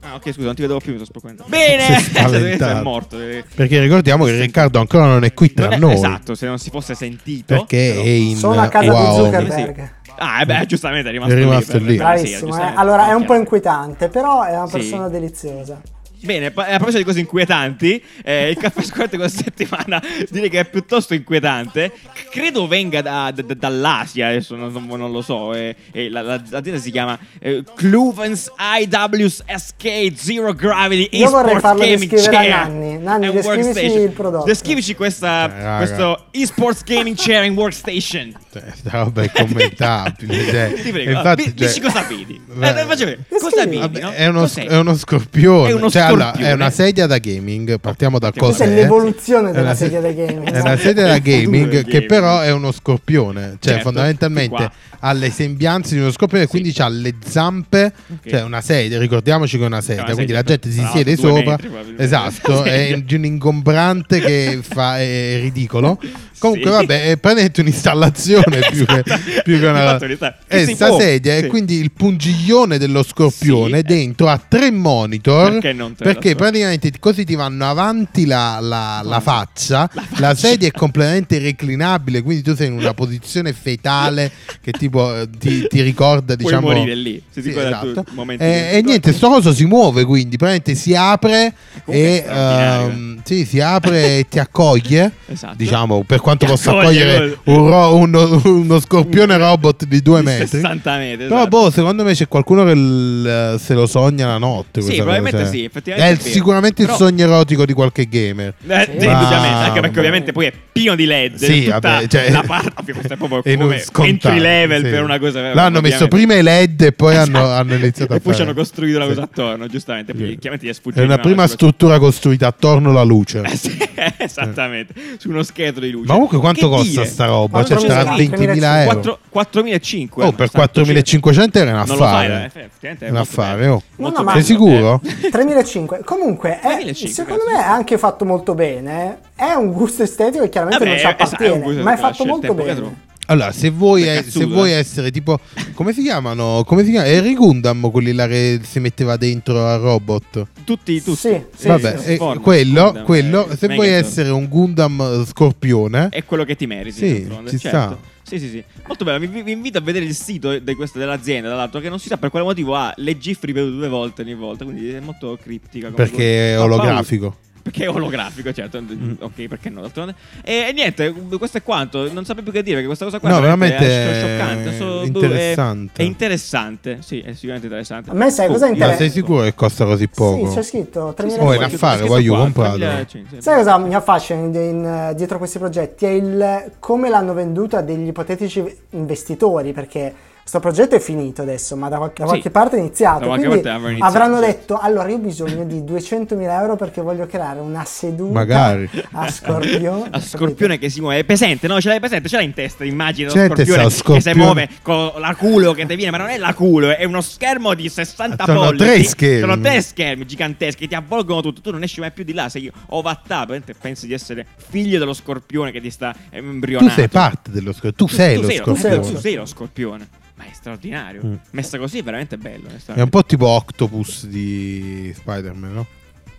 Ah, ok, scusa, non ti vedevo più, mi sto spaventando. Bene! È spaventato. è morto. Perché ricordiamo che Riccardo ancora non è qui tra è- noi. Esatto, se non si fosse sentito. Perché però- è in sono a casa wow. di Zuckerberg. Ah, eh beh, giustamente è rimasto, È rimasto lì. lì. per- sì, Bravissimo, eh. allora è un po' inquietante, però è una Sì. persona deliziosa. Bene, a proposito di cose inquietanti, eh, il caffè scorretto questa settimana direi che è piuttosto inquietante. C- credo venga da- da- dall'Asia, adesso non, non- lo so. eh, e la- la- l'azienda si chiama eh, Cluvens IWSK Zero Gravity Io vorrei farlo Gaming descrivere a Chair Nanni. Nanni, and descrivici Workstation. il prodotto. Descrivici questa, Eh, questo eSports Gaming Chair and Workstation. Cioè, sta roba è commentabile. cioè, Ti prego, infatti, cioè, dici cosa vedi. Eh, vedere. Cosa vedi? Vabbè, no? è, uno, è uno scorpione. È uno Cioè, allora, è una sedia da gaming. Partiamo da Partiamo Questa cos'è. è l'evoluzione È della sedia se- da gaming. È una sedia da gaming che però è uno scorpione. Cioè, Certo, fondamentalmente ha le sembianze di uno scorpione, quindi ha le zampe. Ok. Cioè, una sedia. Ricordiamoci che è una sedia. una quindi sedia, la gente si siede sopra. metri, esatto, è di un ingombrante che fa, è ridicolo. Comunque, Sì. vabbè, è praticamente un'installazione più che, più che una. Esatto, esatto. È si sta può. sedia e Sì. quindi il pungiglione dello scorpione Sì. dentro ha tre monitor. Perché non la perché praticamente così ti vanno avanti la, la- la faccia. La, sedia è completamente reclinabile, quindi tu sei in una posizione fetale che tipo eh, ti, ti ricorda, Puoi diciamo. morire lì, se ti Sì, esatto. Eh, e niente, sto coso si muove quindi praticamente si apre Comunque è e ehm, sì, si apre e ti accoglie. Esatto. Diciamo, per quanto possa accoglie accogliere un ro- uno, uno scorpione robot di due metri. 60 metri. Però, esatto. boh, secondo me c'è qualcuno che l- se lo sogna la notte. Sì, probabilmente cosa. sì, effettivamente È è sicuramente Però- il sogno erotico di qualche gamer. Eh, sì, Ma- anche perché ovviamente poi è pieno di LED. Sì, vabbè, cioè- la parte, è proprio come entry level sì. per una cosa. L'hanno messo ovviamente. prima i LED e poi hanno, Esatto. hanno iniziato a E poi ci hanno costruito la cosa attorno, giustamente. Chiaramente gli è sfuggito È una prima struttura costruita attorno alla luce. Eh, esattamente, su uno scheletro di luce. Ma comunque quanto Che costa dire? sta roba? Cioè, 4.000, starà a 20.000 euro. 4 4.500 Oh, per 4.500 era un Non lo fai, affare. eh, effettivamente è Un affare, oh. No, ma- Sei sicuro? eh. 3.500. Comunque, è, 3.500, secondo cazzo. me è anche fatto molto bene. È un gusto estetico che chiaramente Vabbè, non ci è- esatto, è un appartiene, ma è che lascia fatto molto bene. Allora, se vuoi, cazzuto, se vuoi essere tipo. Come si chiamano? Come si chiama? Eri Gundam quelli là che si metteva dentro al robot. Tutti, tutti. Sì, sì, Vabbè, sì. eh, Form, quello, Gundam, quello eh, se vuoi essere un Gundam scorpione, è quello che ti meriti. Sì, ci certo. sta. Sì, sì, sì. Molto bello. Vi, vi invito a vedere il sito di questa, dell'azienda, tra l'altro, che non si sa per quale motivo ha le GIF ripetute due volte ogni volta. Quindi è molto criptica. perché è olografico. Perché è olografico, certo. Mm. Ok, perché no? d'altronde. E, e niente, questo è quanto. Non sapevo più che dire perché questa cosa qua No, è veramente è scioccante. So- interessante. È, è interessante. Sì, è sicuramente interessante. A me sai cosa Oh, interessa? Ma sei sicuro che costa così poco? Sì, c'è scritto Sì, sì, 3.500. Oh, è un affare, comprarlo. 3500. Sai cosa mi affascina in- in- dietro questi progetti? È il come l'hanno venduto a degli ipotetici investitori, perché questo progetto è finito adesso, ma da, qualche- da Sì. qualche parte è iniziato. Da qualche parte avranno iniziato, avranno sì. detto, allora io ho bisogno di 200.000 euro perché voglio creare una seduta Magari. a Scorpione. A scorpione che si muove, è presente, no? Ce l'hai presente, ce l'hai in testa, immagini C'è lo testa scorpione, lo che si scorpione. muove con la culo che ti viene, ma non è la culo, è uno schermo di 60 Sono pollici. tre schermi. Sono tre schermi giganteschi che ti avvolgono tutto, tu non esci mai più di là, sei ovattato, pensi di essere figlio dello scorpione che ti sta embrionando. Tu sei parte dello scorpione. Tu sei lo tu scorpione. tu sei lo scorpione. Ma è straordinario. Mm. Messa così è veramente bello. È un po' tipo Octopus di Spider-Man, no?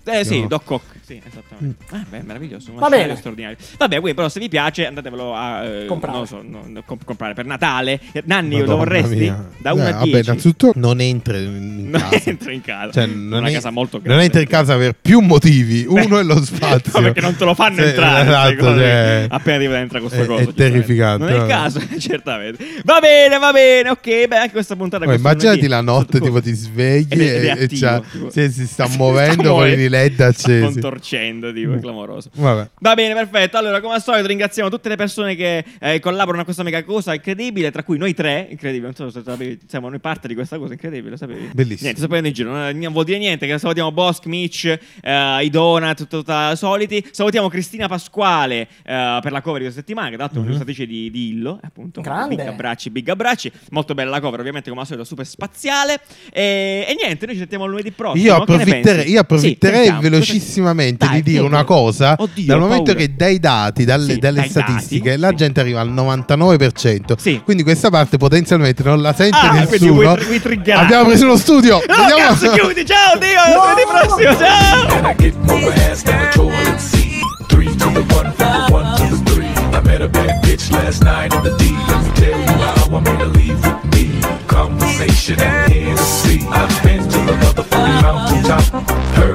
Eh sì. Doc Ock. Sì, esattamente. Ah, beh, meraviglioso. Va bene. straordinario. Vabbè, voi però se vi piace andatevelo a eh, Comprare. non so, no, no, comp- comprare per Natale. Nanni, Madonna lo vorresti? mia. Da 1 Eh, a Vabbè, 10. innanzitutto non entra in Non casa. entra in casa. Cioè, Una è- casa molto Non grande. entra in casa per più motivi. Uno è lo spazio. No, perché non te lo fanno Sì, entrare. esatto, cioè, Appena ti entra questo è- coso. è terrificante, Non è il caso, certamente. Va bene, va bene. Ok, beh, anche questa puntata. Immaginati la notte, tipo ti svegli e, e sì, si sta muovendo con i LED accesi. Contorcendo, tipo, è clamoroso. Vabbè. Va bene, perfetto. Allora, come al solito, ringraziamo tutte le persone che eh, collaborano a questa mega cosa incredibile, tra cui noi tre. Incredibile, non so se sapevi, siamo noi parte di questa cosa incredibile, lo sapevi? Bellissimo. Niente, sapendo in giro, non, non vuol dire niente. Che salutiamo Bosch, Mitch, eh, i Donut, tutta, tutta soliti. Salutiamo Cristina Pasquale eh, per la cover di questa settimana, che tra l'altro è un'illustratrice di, di Illo, appunto. Grande. Big abbracci, big abbracci. Molto bella la cover, ovviamente, come al solito, super spaziale. E, e niente, noi ci sentiamo lunedì prossimo. Io approfitterei, io approfitterei Sì, sentiamo. velocissimamente Dai, di dire una cosa. Oddio, dal momento paura. che dai dati, dalle, Sì, dalle dai statistiche, dati, la sì. gente arriva al 99%. Sì. Quindi questa parte potenzialmente non la sente Ah, nessuno. vuoi, vuoi. Abbiamo preso uno studio. No, Andiamo- cazzo, chiudi. Ciao, Dio. Lunedì prossimo. Ciao. And I get more ass than a toilet seat. Three to the one, from the one to the three. I met a bad bitch last night in the D. Let me tell you how I made her leave with me. Conversation and Hennessy. I've been to the motherfucking mountaintop. Heard